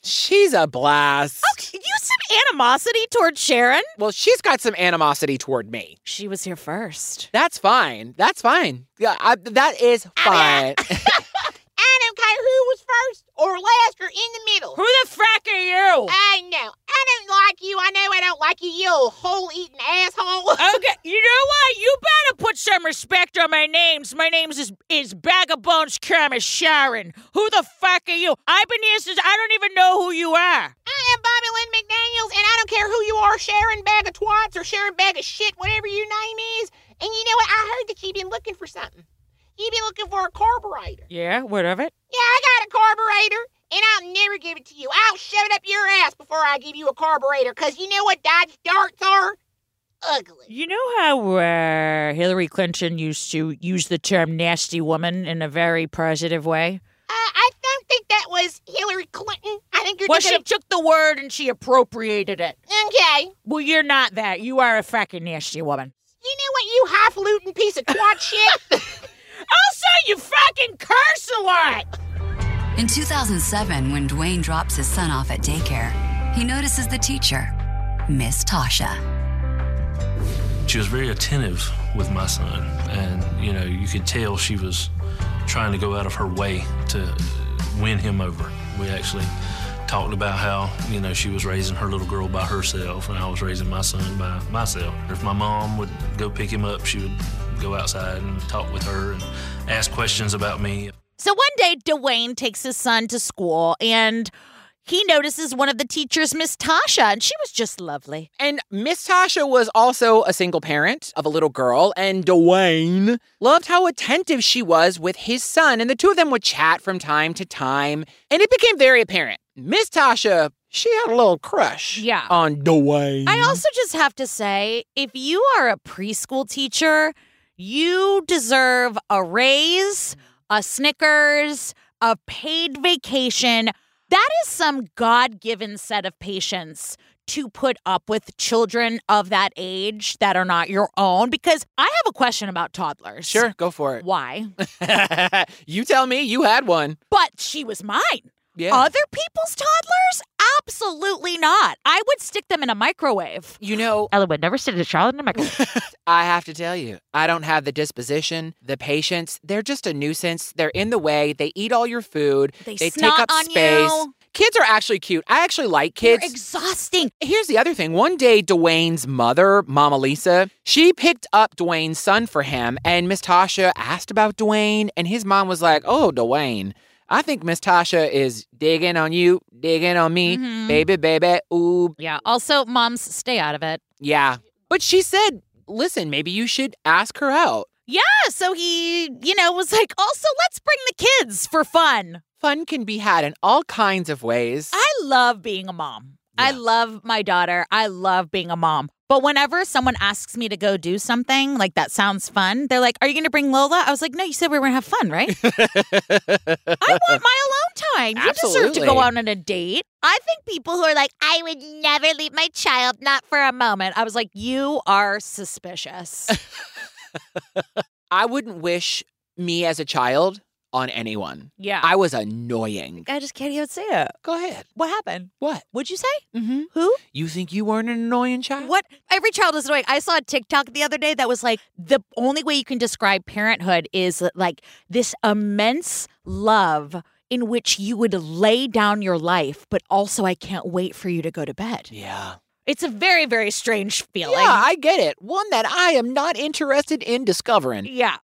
She's a blast. Oh, you some animosity toward Sharon? Well, she's got some animosity toward me. She was here first. That's fine. That's fine. Yeah, I, that is fine. I don't care who was first or last or in the middle. Who the frack are you? I know. I don't like you. I know I don't like you, you old hole-eating asshole. Okay, you know what? You better put some respect on my names. My name is is Bag of Bones Kermit Sharon. Who the fuck are you? I've been here since I don't even know who you are. I am Bobby Lynn McDaniels, and I don't care who you are, Sharon Bag of Twats or Sharon Bag of Shit, whatever your name is. And you know what? I heard that you've been looking for something. You've been looking for a carburetor. Yeah, what of it? Yeah, I got a carburetor, and I'll never give it to you. I'll shove it up your ass before I give you a carburetor, because you know what Dodge darts are? Ugly. You know how uh, Hillary Clinton used to use the term nasty woman in a very positive way? Uh, I don't think that was Hillary Clinton. I think you're Well, she thinking took the word and she appropriated it. Okay. Well, you're not that. You are a fucking nasty woman. You know what, you highfalutin piece of twat shit? Also, you fucking curse a lot. In 2007, when Dewayne drops his son off at daycare, he notices the teacher, Miss Tasha. She was very attentive with my son, and you know, you could tell she was trying to go out of her way to win him over. We actually talked about how you know she was raising her little girl by herself, and I was raising my son by myself. If my mom would go pick him up, she would go outside and talk with her and ask questions about me. So one day, Dewayne takes his son to school and he notices one of the teachers, Miss Tasha, and she was just lovely. And Miss Tasha was also a single parent of a little girl, and Dewayne loved how attentive she was with his son, and the two of them would chat from time to time, and it became very apparent. Miss Tasha, she had a little crush Yeah. on Dewayne. I also just have to say if you are a preschool teacher, you deserve a raise, a Snickers, a paid vacation. That is some God given set of patience to put up with children of that age that are not your own. Because I have a question about toddlers. Sure, go for it. Why? you tell me you had one. But she was mine. Yeah. Other people's toddlers? Absolutely not. I would stick them in a microwave. You know, Ellyn would never stick a child in a microwave. I have to tell you, I don't have the disposition, the patience. They're just a nuisance. They're in the way. They eat all your food. They take snot up on space. you. Kids are actually cute. I actually like They're kids. exhausting. Here's the other thing. One day, Dewayne's mother, Mama Lisa, she picked up Dewayne's son for him, and Miss Tasha asked about Dewayne, and his mom was like, "Oh, Dewayne, I think Miss Tasha is digging on you, digging on me, Mhm. baby, baby, ooh, Yeah. Also, moms, stay out of it. yeah." But she said, "Listen, maybe you should ask her out. Yeah. So he, you know, was like, also, let's bring the kids for fun. Fun can be had in all kinds of ways." I love being a mom. I love my daughter. I love being a mom. But whenever someone asks me to go do something like that sounds fun, they're like, Are you going to bring Lola? I was like, No, you said we were going to have fun, right? I want my alone time. You deserve to go out on a date. I think people who are like, I would never leave my child, not for a moment. I was like, You are suspicious. I wouldn't wish me as a child on anyone. Yeah. I was annoying. I just can't even say it. Go ahead. What happened? What? What'd you say? Mm-hmm. Who? You think you weren't an annoying child? What? Every child is annoying. I saw a TikTok the other day that was like the only way you can describe parenthood is like this immense love in which you would lay down your life, but also I can't wait for you to go to bed. Yeah. It's a very, very strange feeling. Yeah, I get it. One that I am not interested in discovering. yeah.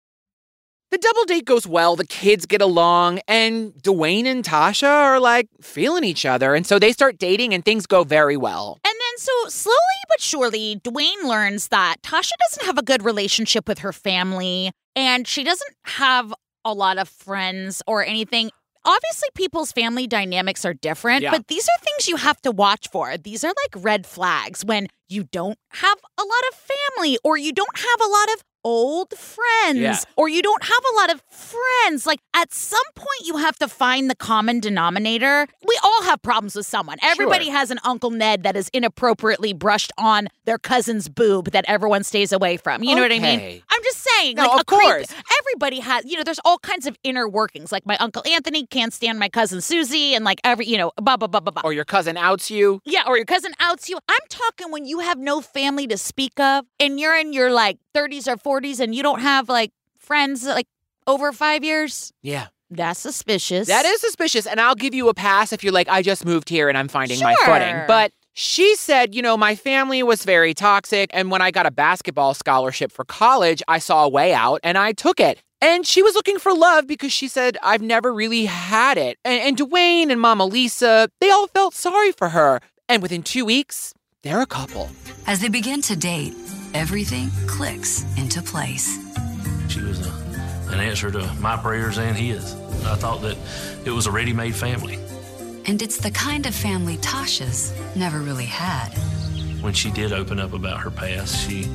The double date goes well, the kids get along, and Dewayne and Tasha are like feeling each other. And so they start dating and things go very well. And then, so slowly but surely, Dewayne learns that Tasha doesn't have a good relationship with her family and she doesn't have a lot of friends or anything. Obviously, people's family dynamics are different, Yeah. but these are things you have to watch for. These are like red flags when you don't have a lot of family or you don't have a lot of old friends Yeah. or you don't have a lot of friends. Like at some point, you have to find the common denominator. We all have problems with someone. Everybody has an Uncle Ned that is inappropriately brushed on their cousin's boob that everyone stays away from. You know what I mean? Okay. I'm just saying. No, like, of a creep- course. everybody has, you know, there's all kinds of inner workings. Like my Uncle Anthony can't stand my cousin Susie and like every, you know, blah, blah, blah, blah, blah. Or your cousin outs you. Yeah, or your cousin outs you. I'm talking when you have no family to speak of and you're in your like 30s or 40s and you don't have like friends like over five years. Yeah. That's suspicious. That is suspicious. And I'll give you a pass if you're like, I just moved here and I'm finding my Sure. footing. But she said, you know, my family was very toxic. And when I got a basketball scholarship for college, I saw a way out and I took it. And she was looking for love because she said, I've never really had it. And, and Dewayne and Mama Lisa, they all felt sorry for her. And within two weeks, they're a couple. As they begin to date, everything clicks into place. She was a, an answer to my prayers and his. I thought that it was a ready made family. And it's the kind of family Tasha's never really had. When she did open up about her past, she,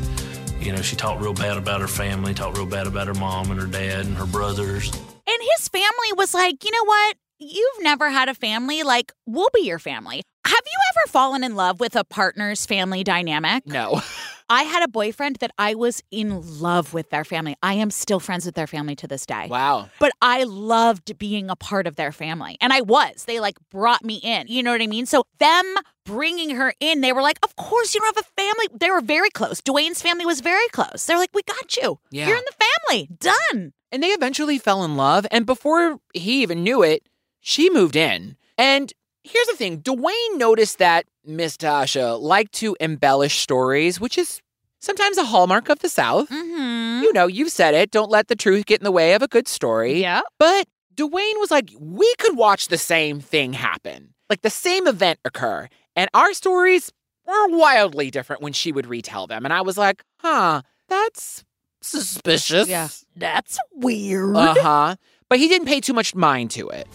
you know, she talked real bad about her family, talked real bad about her mom and her dad and her brothers. And his family was like, you know what? You've never had a family. Like, we'll be your family. Have you ever fallen in love with a partner's family dynamic? No. I had a boyfriend that I was in love with their family. I am still friends with their family to this day. Wow. But I loved being a part of their family. And I was. They like brought me in. You know what I mean? So them bringing her in, they were like, Of course you don't have a family. They were very close. Dewayne's family was very close. They're like, We got you. Yeah. You're in the family. Done. And they eventually fell in love. And before he even knew it, she moved in. And here's the thing Dewayne noticed that Miss Tasha liked to embellish stories, which is sometimes a hallmark of the South. Mm-hmm. You know, you've said it. Don't let the truth get in the way of a good story. Yeah. But Dewayne was like, we could watch the same thing happen, like the same event occur. And our stories were wildly different when she would retell them. And I was like, huh, that's suspicious. Yeah. That's weird. Uh huh. But he didn't pay too much mind to it.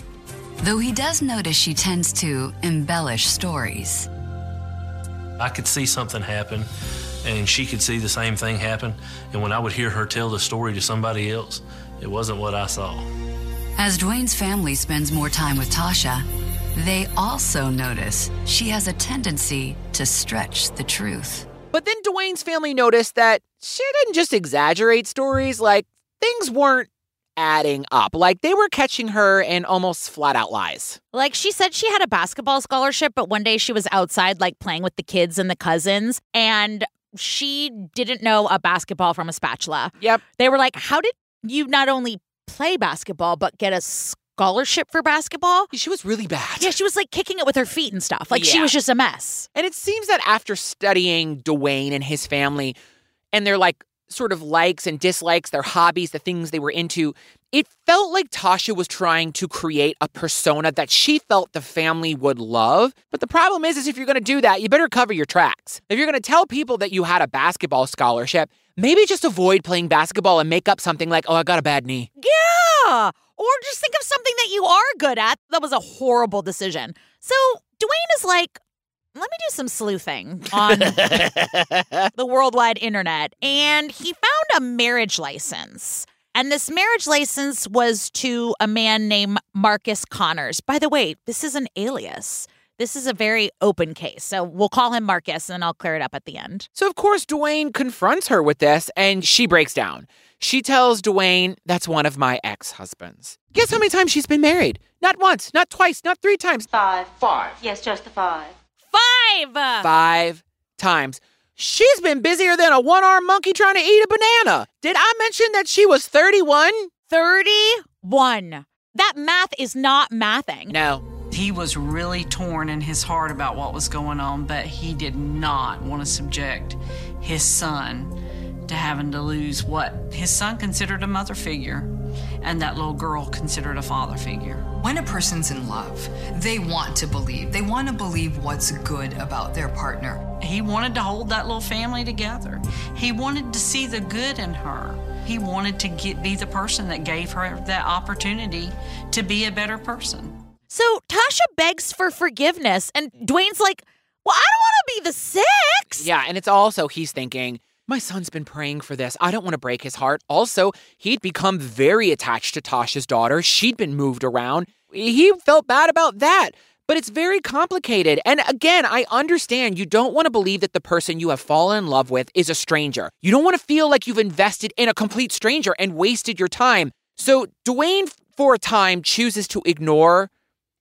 Though he does notice she tends to embellish stories. I could see something happen, and she could see the same thing happen. And when I would hear her tell the story to somebody else, it wasn't what I saw. As Dewayne's family spends more time with Tasha, they also notice she has a tendency to stretch the truth. But then Dewayne's family noticed that she didn't just exaggerate stories, like, things weren't adding up. Like, they were catching her in almost flat out lies. Like she said she had a basketball scholarship, but one day she was outside like playing with the kids and the cousins and she didn't know a basketball from a spatula. Yep. They were like, "How did you not only play basketball but get a scholarship for basketball?" She was really bad. Yeah, she was like kicking it with her feet and stuff. Like she was just a mess. And it seems that after studying Dewayne and his family and they're like sort of likes and dislikes, their hobbies, the things they were into, it felt like Tasha was trying to create a persona that she felt the family would love. But the problem is, is if you're going to do that, you better cover your tracks. If you're going to tell people that you had a basketball scholarship, maybe just avoid playing basketball and make up something like, "Oh, I got a bad knee." Yeah. Or just think of something that you are good at. That was a horrible decision. So Dewayne is like, let me do some sleuthing on the worldwide internet. And he found a marriage license. And this marriage license was to a man named Marcus Connors. By the way, this is an alias. This is a very open case. So we'll call him Marcus and I'll clear it up at the end. So, of course, Dewayne confronts her with this and she breaks down. She tells Dewayne, That's one of my ex husbands. Guess how many times she's been married? Not once, not twice, not three times. Five. Five. Yes, just the five. Five. Five times. She's been busier than a one armed monkey trying to eat a banana. Did I mention that she was 31? 31. That math is not mathing. No. He was really torn in his heart about what was going on, but he did not want to subject his son to having to lose what his son considered a mother figure and that little girl considered a father figure. When a person's in love, they want to believe. They want to believe what's good about their partner. He wanted to hold that little family together. He wanted to see the good in her. He wanted to get, be the person that gave her that opportunity to be a better person. So Tasha begs for forgiveness, and Dewayne's like, Well, I don't want to be the six. Yeah, and it's also he's thinking, my son's been praying for this. I don't want to break his heart. Also, he'd become very attached to Tasha's daughter. She'd been moved around. He felt bad about that. But it's very complicated. And again, I understand you don't want to believe that the person you have fallen in love with is a stranger. You don't want to feel like you've invested in a complete stranger and wasted your time. So Dewayne, for a time, chooses to ignore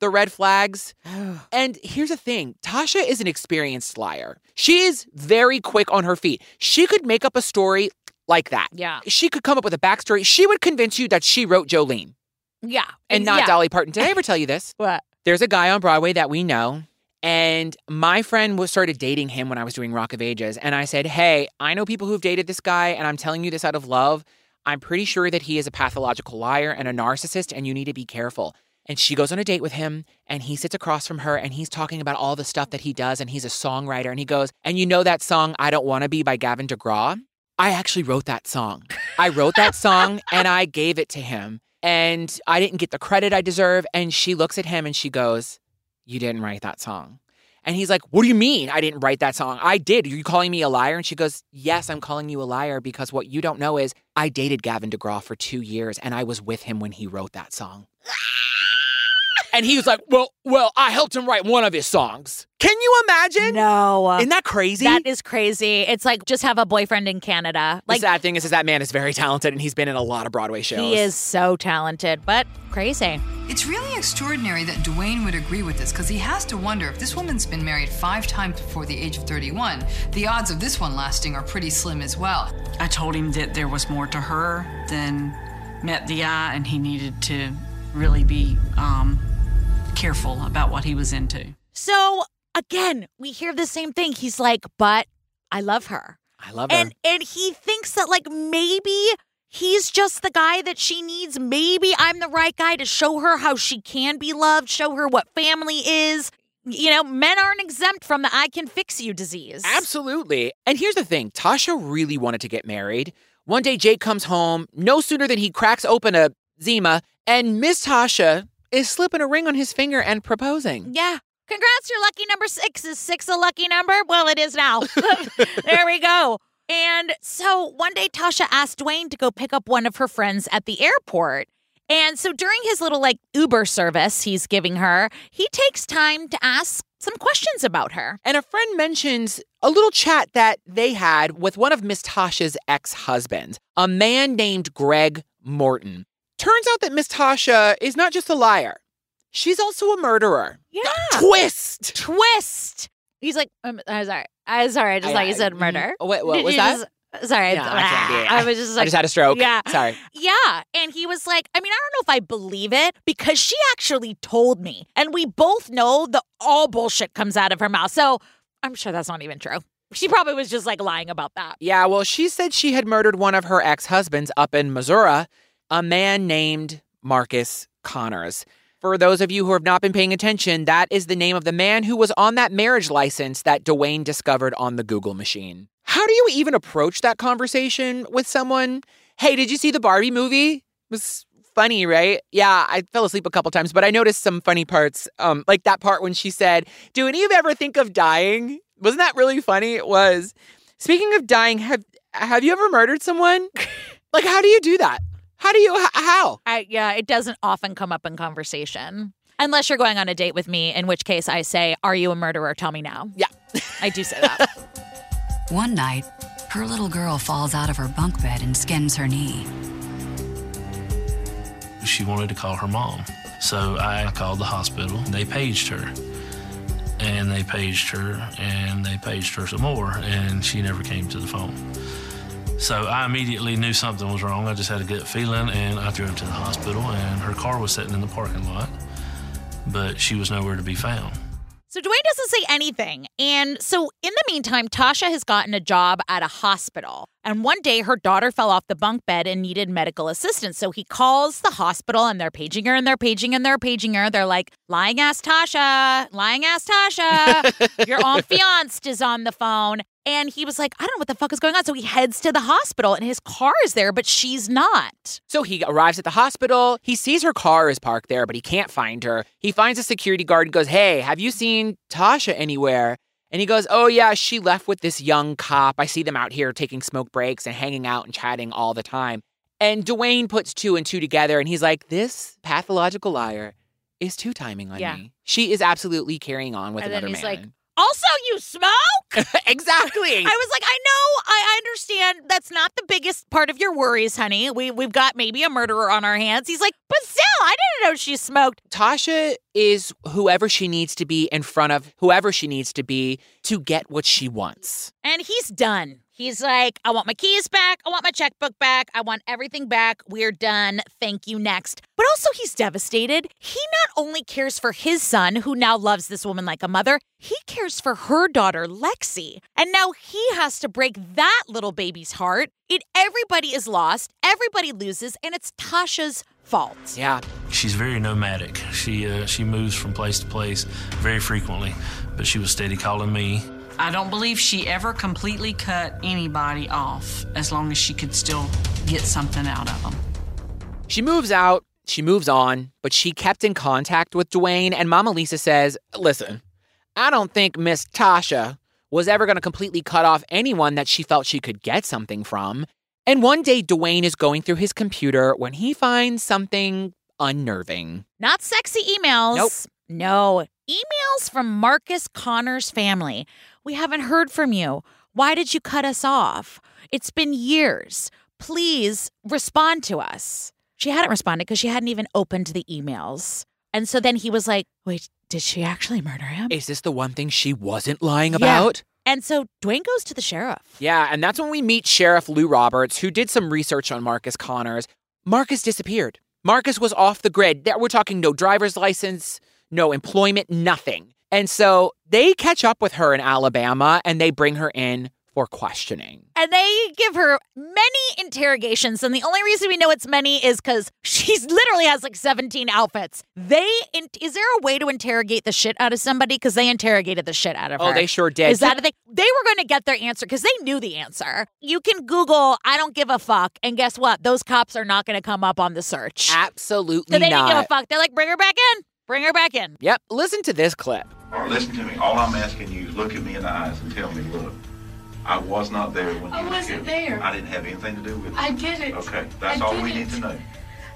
the red flags. and here's the thing Tasha is an experienced liar. She is very quick on her feet. She could make up a story like that. Yeah. She could come up with a backstory. She would convince you that she wrote Jolene Yeah. and not yeah. Dolly Parton. Did I ever tell you this? What? There's a guy on Broadway that we know. And my friend was started dating him when I was doing Rock of Ages. And I said, Hey, I know people who've dated this guy, and I'm telling you this out of love. I'm pretty sure that he is a pathological liar and a narcissist, and you need to be careful. And she goes on a date with him, and he sits across from her, and he's talking about all the stuff that he does, and he's a songwriter. And he goes, And you know that song, I Don't Want to Be by Gavin DeGraw? I actually wrote that song. I wrote that song, and I gave it to him. And I didn't get the credit I deserve. And she looks at him and she goes, You didn't write that song. And he's like, What do you mean I didn't write that song? I did. Are you calling me a liar? And she goes, Yes, I'm calling you a liar because what you don't know is I dated Gavin DeGraw for two years and I was with him when he wrote that song. And he was like, Well, well, I helped him write one of his songs. Can you imagine? No. Isn't that crazy? That is crazy. It's like just have a boyfriend in Canada. the Like sad thing is, is that man is very talented and he's been in a lot of Broadway shows. he is so talented, but crazy. It's really extraordinary that Dewayne would agree with this because he has to wonder if this woman's been married five times before the age of 31, the odds of this one lasting are pretty slim as well. I told him that there was more to her than met the eye, and he needed to really be um, careful about what he was into. So again, we hear the same thing. He's like, but I love her. I love her. And and he thinks that like maybe he's just the guy that she needs. Maybe I'm the right guy to show her how she can be loved, show her what family is. You know, men aren't exempt from the I can fix you disease. Absolutely. And here's the thing Tasha really wanted to get married. One day, Jake comes home no sooner than he cracks open a Zima, and Miss Tasha is slipping a ring on his finger and proposing. Yeah. Congrats, your lucky number six. Is six a lucky number? Well, it is now. there we go. And so one day, Tasha asked Dewayne to go pick up one of her friends at the airport. And so during his little like Uber service he's giving her, he takes time to ask some questions about her. And a friend mentions a little chat that they had with one of Miss Tasha's ex husbands, a man named Greg Morton. Turns out that Miss Tasha is not just a liar, she's also a murderer. Yeah. Twist! Twist. He's like, um, I'm sorry. I'm sorry. I just I- thought you said murder. Oh, wait, what was that? just- sorry. I can't do it. I was just I just had a stroke. Yeah. Sorry. Yeah. And he was like, I mean, I don't know if I believe it because she actually told me. And we both know that all bullshit comes out of her mouth. So I'm sure that's not even true. She probably was just like lying about that. Yeah, well, she said she had murdered one of her ex husbands up in Missouri, a man named Marcus Connors. For those of you who have not been paying attention, that is the name of the man who was on that marriage license that Dewayne discovered on the Google machine. How do you even approach that conversation with someone? Hey, did you see the Barbie movie? It was funny, right? Yeah, I fell asleep a couple times, but I noticed some funny parts. Um, like that part when she said, Do any of you ever think of dying? Wasn't that really funny? It was. Speaking of dying, have have you ever murdered someone? like, how do you do that? How do you how? I, yeah, it doesn't often come up in conversation. Unless you're going on a date with me, in which case I say, Are you a murderer? Tell me now. Yeah. I do say that. One night, her little girl falls out of her bunk bed and skins her knee. she wanted to call her mom. So I called the hospital. They paged her. And they paged her and they paged her some more, and she never came to the phone. So I immediately knew something was wrong. I just had a gut feeling, and I drove to the hospital, and her car was sitting in the parking lot, but she was nowhere to be found. So Dewayne doesn't say anything. And so in the meantime, Tasha has gotten a job at a hospital. And one day her daughter fell off the bunk bed and needed medical assistance. So he calls the hospital and they're paging her and they're paging and they're paging her. They're like, lying ass Tasha, lying ass Tasha, your aunt fiancé is on the phone. And he was like, I don't know what the fuck is going on. So he heads to the hospital and his car is there, but she's not. So he arrives at the hospital. He sees her car is parked there, but he can't find her. He finds a security guard and goes, Hey, have you seen Tasha anywhere? And he goes, Oh, yeah, she left with this young cop. I see them out here taking smoke breaks and hanging out and chatting all the time. And Dewayne puts two and two together and he's like, This pathological liar is two timing on Yeah. me. She is absolutely carrying on with and another then he's man. like, also, you smoke? exactly. I was like, I know, I understand that's not the biggest part of your worries, honey. We we've got maybe a murderer on our hands. He's like, but still, I didn't know she smoked. Tasha is whoever she needs to be in front of whoever she needs to be to get what she wants. And he's done. He's like, I want my keys back. I want my checkbook back. I want everything back. We're done. Thank you. Next. But also, he's devastated. He not only cares for his son, who now loves this woman like a mother, he cares for her daughter, Lexi. And now he has to break that little baby's heart. It everybody is lost, everybody loses, and it's Tasha's fault. Yeah. She's very nomadic. She uh, she moves from place to place very frequently, but she was steady calling me. I don't believe she ever completely cut anybody off as long as she could still get something out of them. She moves out, she moves on, but she kept in contact with Dewayne, and Mama Lisa says, Listen, I don't think Miss Tasha was ever going to completely cut off anyone that she felt she could get something from. And one day, Dewayne is going through his computer when he finds something unnerving. Not sexy emails. Nope. No. Emails from Marcus Connor's family. We haven't heard from you. Why did you cut us off? It's been years. Please respond to us. She hadn't responded because she hadn't even opened the emails. And so then he was like, wait, did she actually murder him? Is this the one thing she wasn't lying Yeah. about? And so Dewayne goes to the sheriff. Yeah, and that's when we meet Sheriff Lou Roberts, who did some research on Marcus Connors. Marcus disappeared. Marcus was off the grid. We're talking no driver's license, no employment, nothing. And so they catch up with her in Alabama and they bring her in for questioning. And they give her many interrogations. And the only reason we know it's many is because she literally has like 17 outfits. They, in- is there a way to interrogate the shit out of somebody? Because they interrogated the shit out of oh, her. Oh, they sure did. Is that a thing? They were going to get their answer because they knew the answer. You can Google, I don't give a fuck. And guess what? Those cops are not going to come up on the search. Absolutely So they not. didn't give a fuck. They're like, bring her back in. Bring her back in. Yep, listen to this clip. Listen to me. All I'm asking you is look at me in the eyes and tell me, look, I was not there when I you wasn't killed. there. I didn't have anything to do with it. I did it. Okay, that's I all we it. need to know.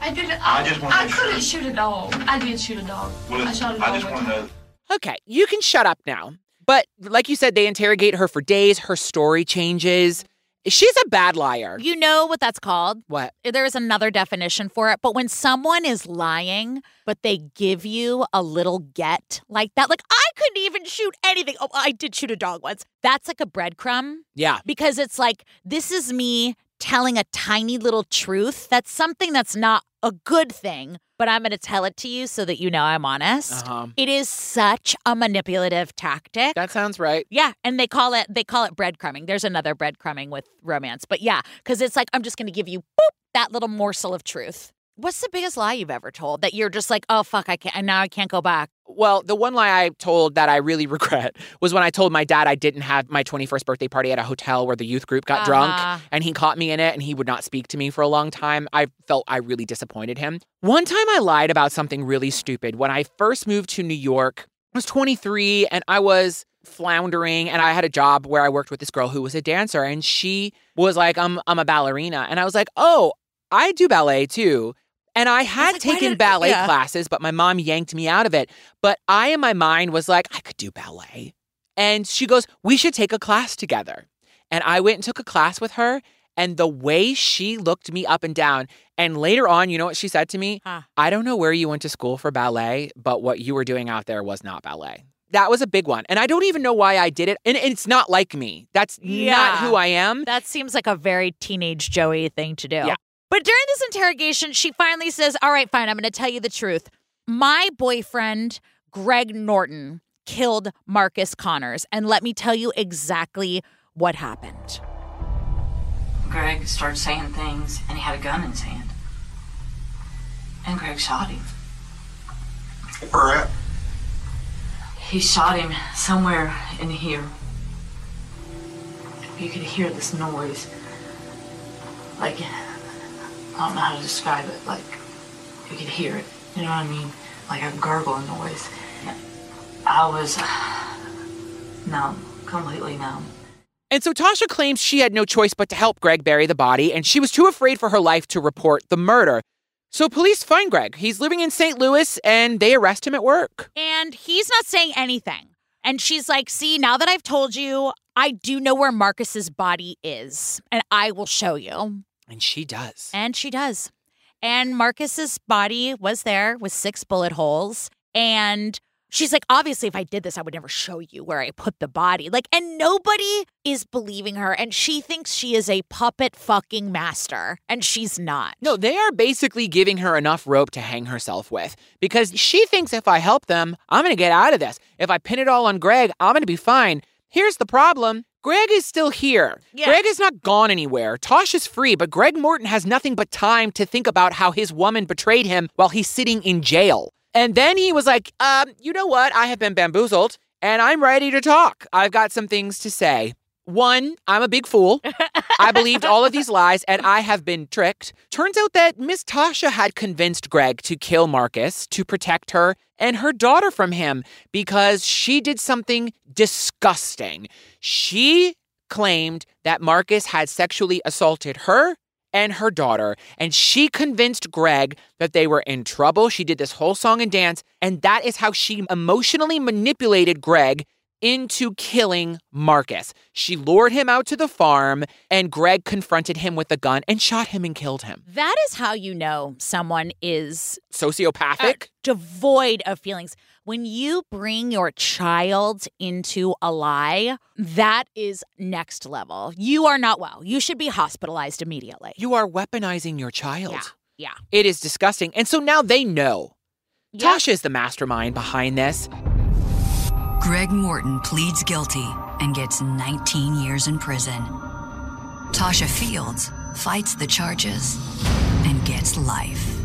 I did it. I just wanna I couldn't shoot a dog. I did shoot a dog. Well, I shot a dog. I just want to know. Okay, you can shut up now. But like you said, they interrogate her for days. Her story changes. She's a bad liar. You know what that's called? What? There is another definition for it. But when someone is lying, but they give you a little get like that, like I couldn't even shoot anything. Oh, I did shoot a dog once. That's like a breadcrumb Yeah. because it's like, this is me telling a tiny little truth. That's something that's not a good thing, but I'm going to tell it to you so that you know I'm honest. Uh-huh. It is such a manipulative tactic. That sounds right. Yeah, and they call it they call it breadcrumbing. There's another breadcrumbing with romance, but yeah, because it's like I'm just going to give you boop that little morsel of truth. What's the biggest lie you've ever told that you're just like, oh fuck, I can't, and now I can't go back? Well, the one lie I told that I really regret was when I told my dad I didn't have my 21st birthday party at a hotel where the youth group got Uh-huh. drunk and he caught me in it and he would not speak to me for a long time. I felt I really disappointed him. One time I lied about something really stupid. When I first moved to New York, I was 23 and I was floundering and I had a job where I worked with this girl who was a dancer and she was like, I'm, I'm a ballerina. And I was like, oh, I do ballet too. And I had like, taken did- ballet yeah. classes, but my mom yanked me out of it. But I, in my mind, was like, I could do ballet. And she goes, We should take a class together. And I went and took a class with her. And the way she looked me up and down, and later on, you know what she said to me? Huh. I don't know where you went to school for ballet, but what you were doing out there was not ballet. That was a big one. And I don't even know why I did it. And it's not like me. That's not who I am. That seems like a very teenage Joey thing to do. Yeah. But during this interrogation, she finally says, All right, fine, I'm going to tell you the truth. My boyfriend, Greg Morton, killed Marcus Connors. And let me tell you exactly what happened. Greg started saying things, and he had a gun in his hand. And Greg shot him. Where at? He shot him somewhere in here. You could hear this noise. Like, I don't know how to describe it. Like, you could hear it. You know what I mean? Like a gurgling noise. I was numb, completely numb. And so Tasha claims she had no choice but to help Greg bury the body, and she was too afraid for her life to report the murder. So police find Greg. He's living in St. Louis, and they arrest him at work. And he's not saying anything. And she's like, See, now that I've told you, I do know where Marcus's body is, and I will show you. And she does. And she does. And Marcus's body was there with six bullet holes. And she's like, obviously, if I did this, I would never show you where I put the body. Like, and nobody is believing her. And she thinks she is a puppet fucking master. And she's not. No, they are basically giving her enough rope to hang herself with because she thinks if I help them, I'm going to get out of this. If I pin it all on Greg, I'm going to be fine. Here's the problem. Greg is still here. Yeah. Greg is not gone anywhere. Tosh is free, but Greg Morton has nothing but time to think about how his woman betrayed him while he's sitting in jail. And then he was like, um, you know what? I have been bamboozled and I'm ready to talk. I've got some things to say. One, I'm a big fool. I believed all of these lies and I have been tricked. Turns out that Miss Tasha had convinced Greg to kill Marcus to protect her and her daughter from him because she did something disgusting. She claimed that Marcus had sexually assaulted her and her daughter, and she convinced Greg that they were in trouble. She did this whole song and dance, and that is how she emotionally manipulated Greg into killing Marcus. She lured him out to the farm, and Greg confronted him with a gun and shot him and killed him. That is how you know someone is Sociopathic? uh, devoid of feelings. When you bring your child into a lie, that is next level. You are not well. You should be hospitalized immediately. You are weaponizing your child. Yeah. Yeah. It is disgusting. And so now they know. Yep. Tasha is the mastermind behind this. Greg Morton pleads guilty and gets 19 years in prison. Tasha Fields fights the charges and gets life.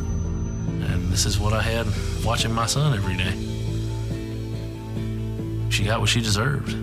And this is what I had watching my son every day. She got what she deserved.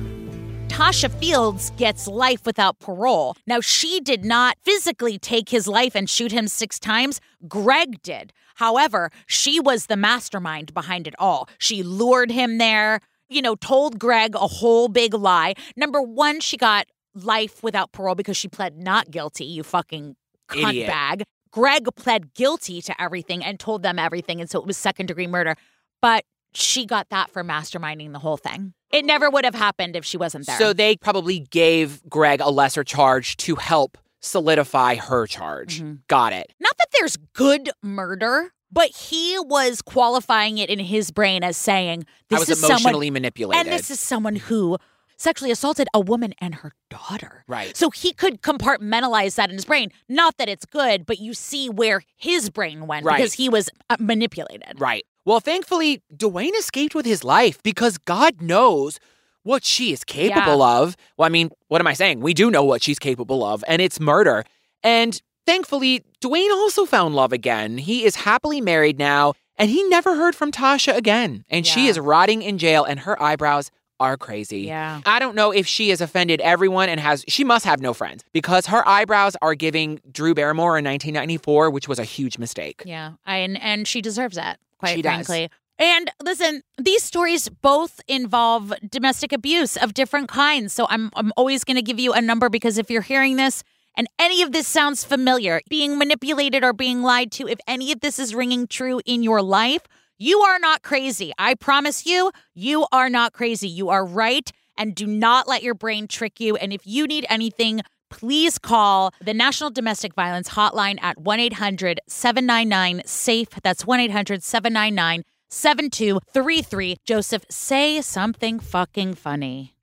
Tasha Fields gets life without parole. Now, she did not physically take his life and shoot him six times. Greg did. However, she was the mastermind behind it all. She lured him there, you know, told Greg a whole big lie. Number one, she got life without parole because she pled not guilty, you fucking cunt Idiot. bag. Greg pled guilty to everything and told them everything. And so it was second degree murder. But she got that for masterminding the whole thing. It never would have happened if she wasn't there. So they probably gave Greg a lesser charge to help solidify her charge. Mm-hmm. Got it. Not that there's good murder, but he was qualifying it in his brain as saying this I was is emotionally someone, manipulated. and this is someone who sexually assaulted a woman and her daughter. Right. So he could compartmentalize that in his brain. Not that it's good, but you see where his brain went Right. because he was uh, manipulated. Right. Well, thankfully, Dewayne escaped with his life because God knows what she is capable of. Well, I mean, what am I saying? We do know what she's capable of, and it's murder. And thankfully, Dewayne also found love again. He is happily married now, and he never heard from Tasha again. And she is rotting in jail, and her eyebrows are crazy. Yeah. I don't know if she has offended everyone and has, she must have no friends because her eyebrows are giving Drew Barrymore in 1994, which was a huge mistake. Yeah, I, and and she deserves that, quite She does. frankly. And listen, these stories both involve domestic abuse of different kinds. So I'm I'm always going to give you a number because if you're hearing this and any of this sounds familiar, being manipulated or being lied to, if any of this is ringing true in your life, you are not crazy. I promise you, you are not crazy. You are right and do not let your brain trick you. And if you need anything, please call the National Domestic Violence Hotline at 1 800 799 SAFE. That's 1 800 799 7233. Joseph, say something fucking funny.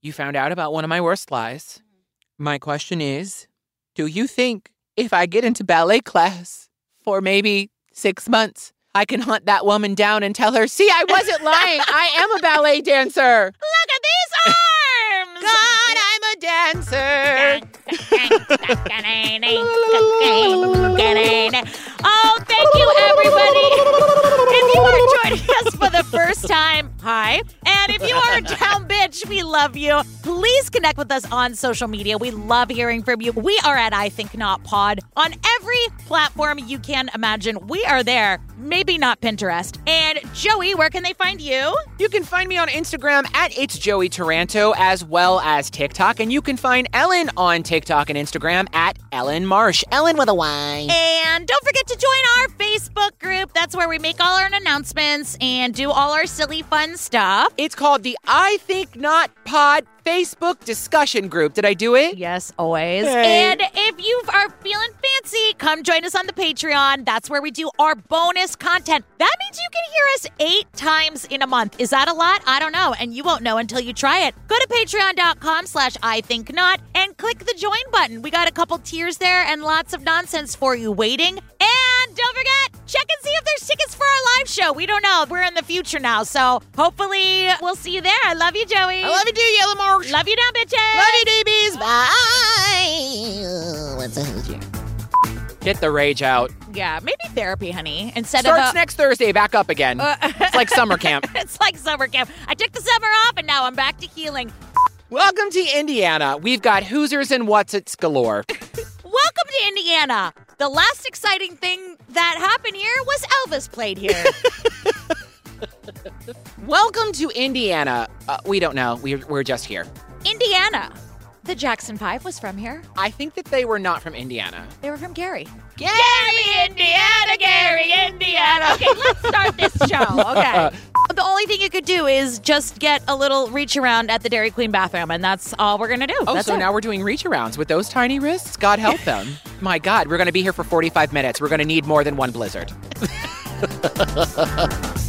You found out about one of my worst lies. My question is Do you think if I get into ballet class for maybe six months, I can hunt that woman down and tell her, see, I wasn't lying. I am a ballet dancer. Look at these arms! God, I'm a dancer. Oh, thank you, everybody. If you are joining us for the first time, hi. And if you are a down bitch, we love you. Please connect with us on social media. We love hearing from you. We are at I Think Not Pod on every platform you can imagine. We are there. Maybe not Pinterest. And Joey, where can they find you? You can find me on Instagram at It's Joey Taranto as well as TikTok. And you can find Ellyn on TikTok and Instagram at Ellyn Marsh. Ellyn with a Y. And don't forget to join our Facebook group. That's where we make all our announcements and do all our silly fun stuff. It's called the I Think Not Pod Facebook discussion group. Did I do it? Yes, always. Hey. And if you are feeling fancy, come join us on the Patreon. That's where we do our bonus content. That means you can hear us eight times in a month. Is that a lot? I don't know. And you won't know until you try it. Go to patreon.com slash I think not and click the join button. We got a couple tiers there and lots of nonsense for you waiting. And don't forget, check and see if there's tickets for our live show. We don't know. We're in the future now. So hopefully we'll see you there. I love you, Joey. I love you too, Ellyn Marsh. Love you down, bitches. Love you, DBs. Bye. What's up? Get the rage out. Yeah, maybe therapy, honey. Instead Starts of a, next Thursday, back up again. Uh, it's like summer camp. it's like summer camp. I took the summer off and now I'm back to healing. Welcome to Indiana. We've got Hoosiers and What's It's galore. Welcome to Indiana. The last exciting thing that happened here was Elvis played here. Welcome to Indiana. Uh, we don't know. We're, we're just here. Indiana. The Jackson Five was from here. I think that they were not from Indiana. They were from Gary. Gary, Indiana, Gary, Indiana. Okay, let's start this show. Okay. the only thing you could do is just get a little reach around at the Dairy Queen bathroom, and that's all we're gonna do. Oh, that's so it. now we're doing reach arounds with those tiny wrists? God help them. My God, we're going to be here for 45 minutes. We're going to need more than one blizzard.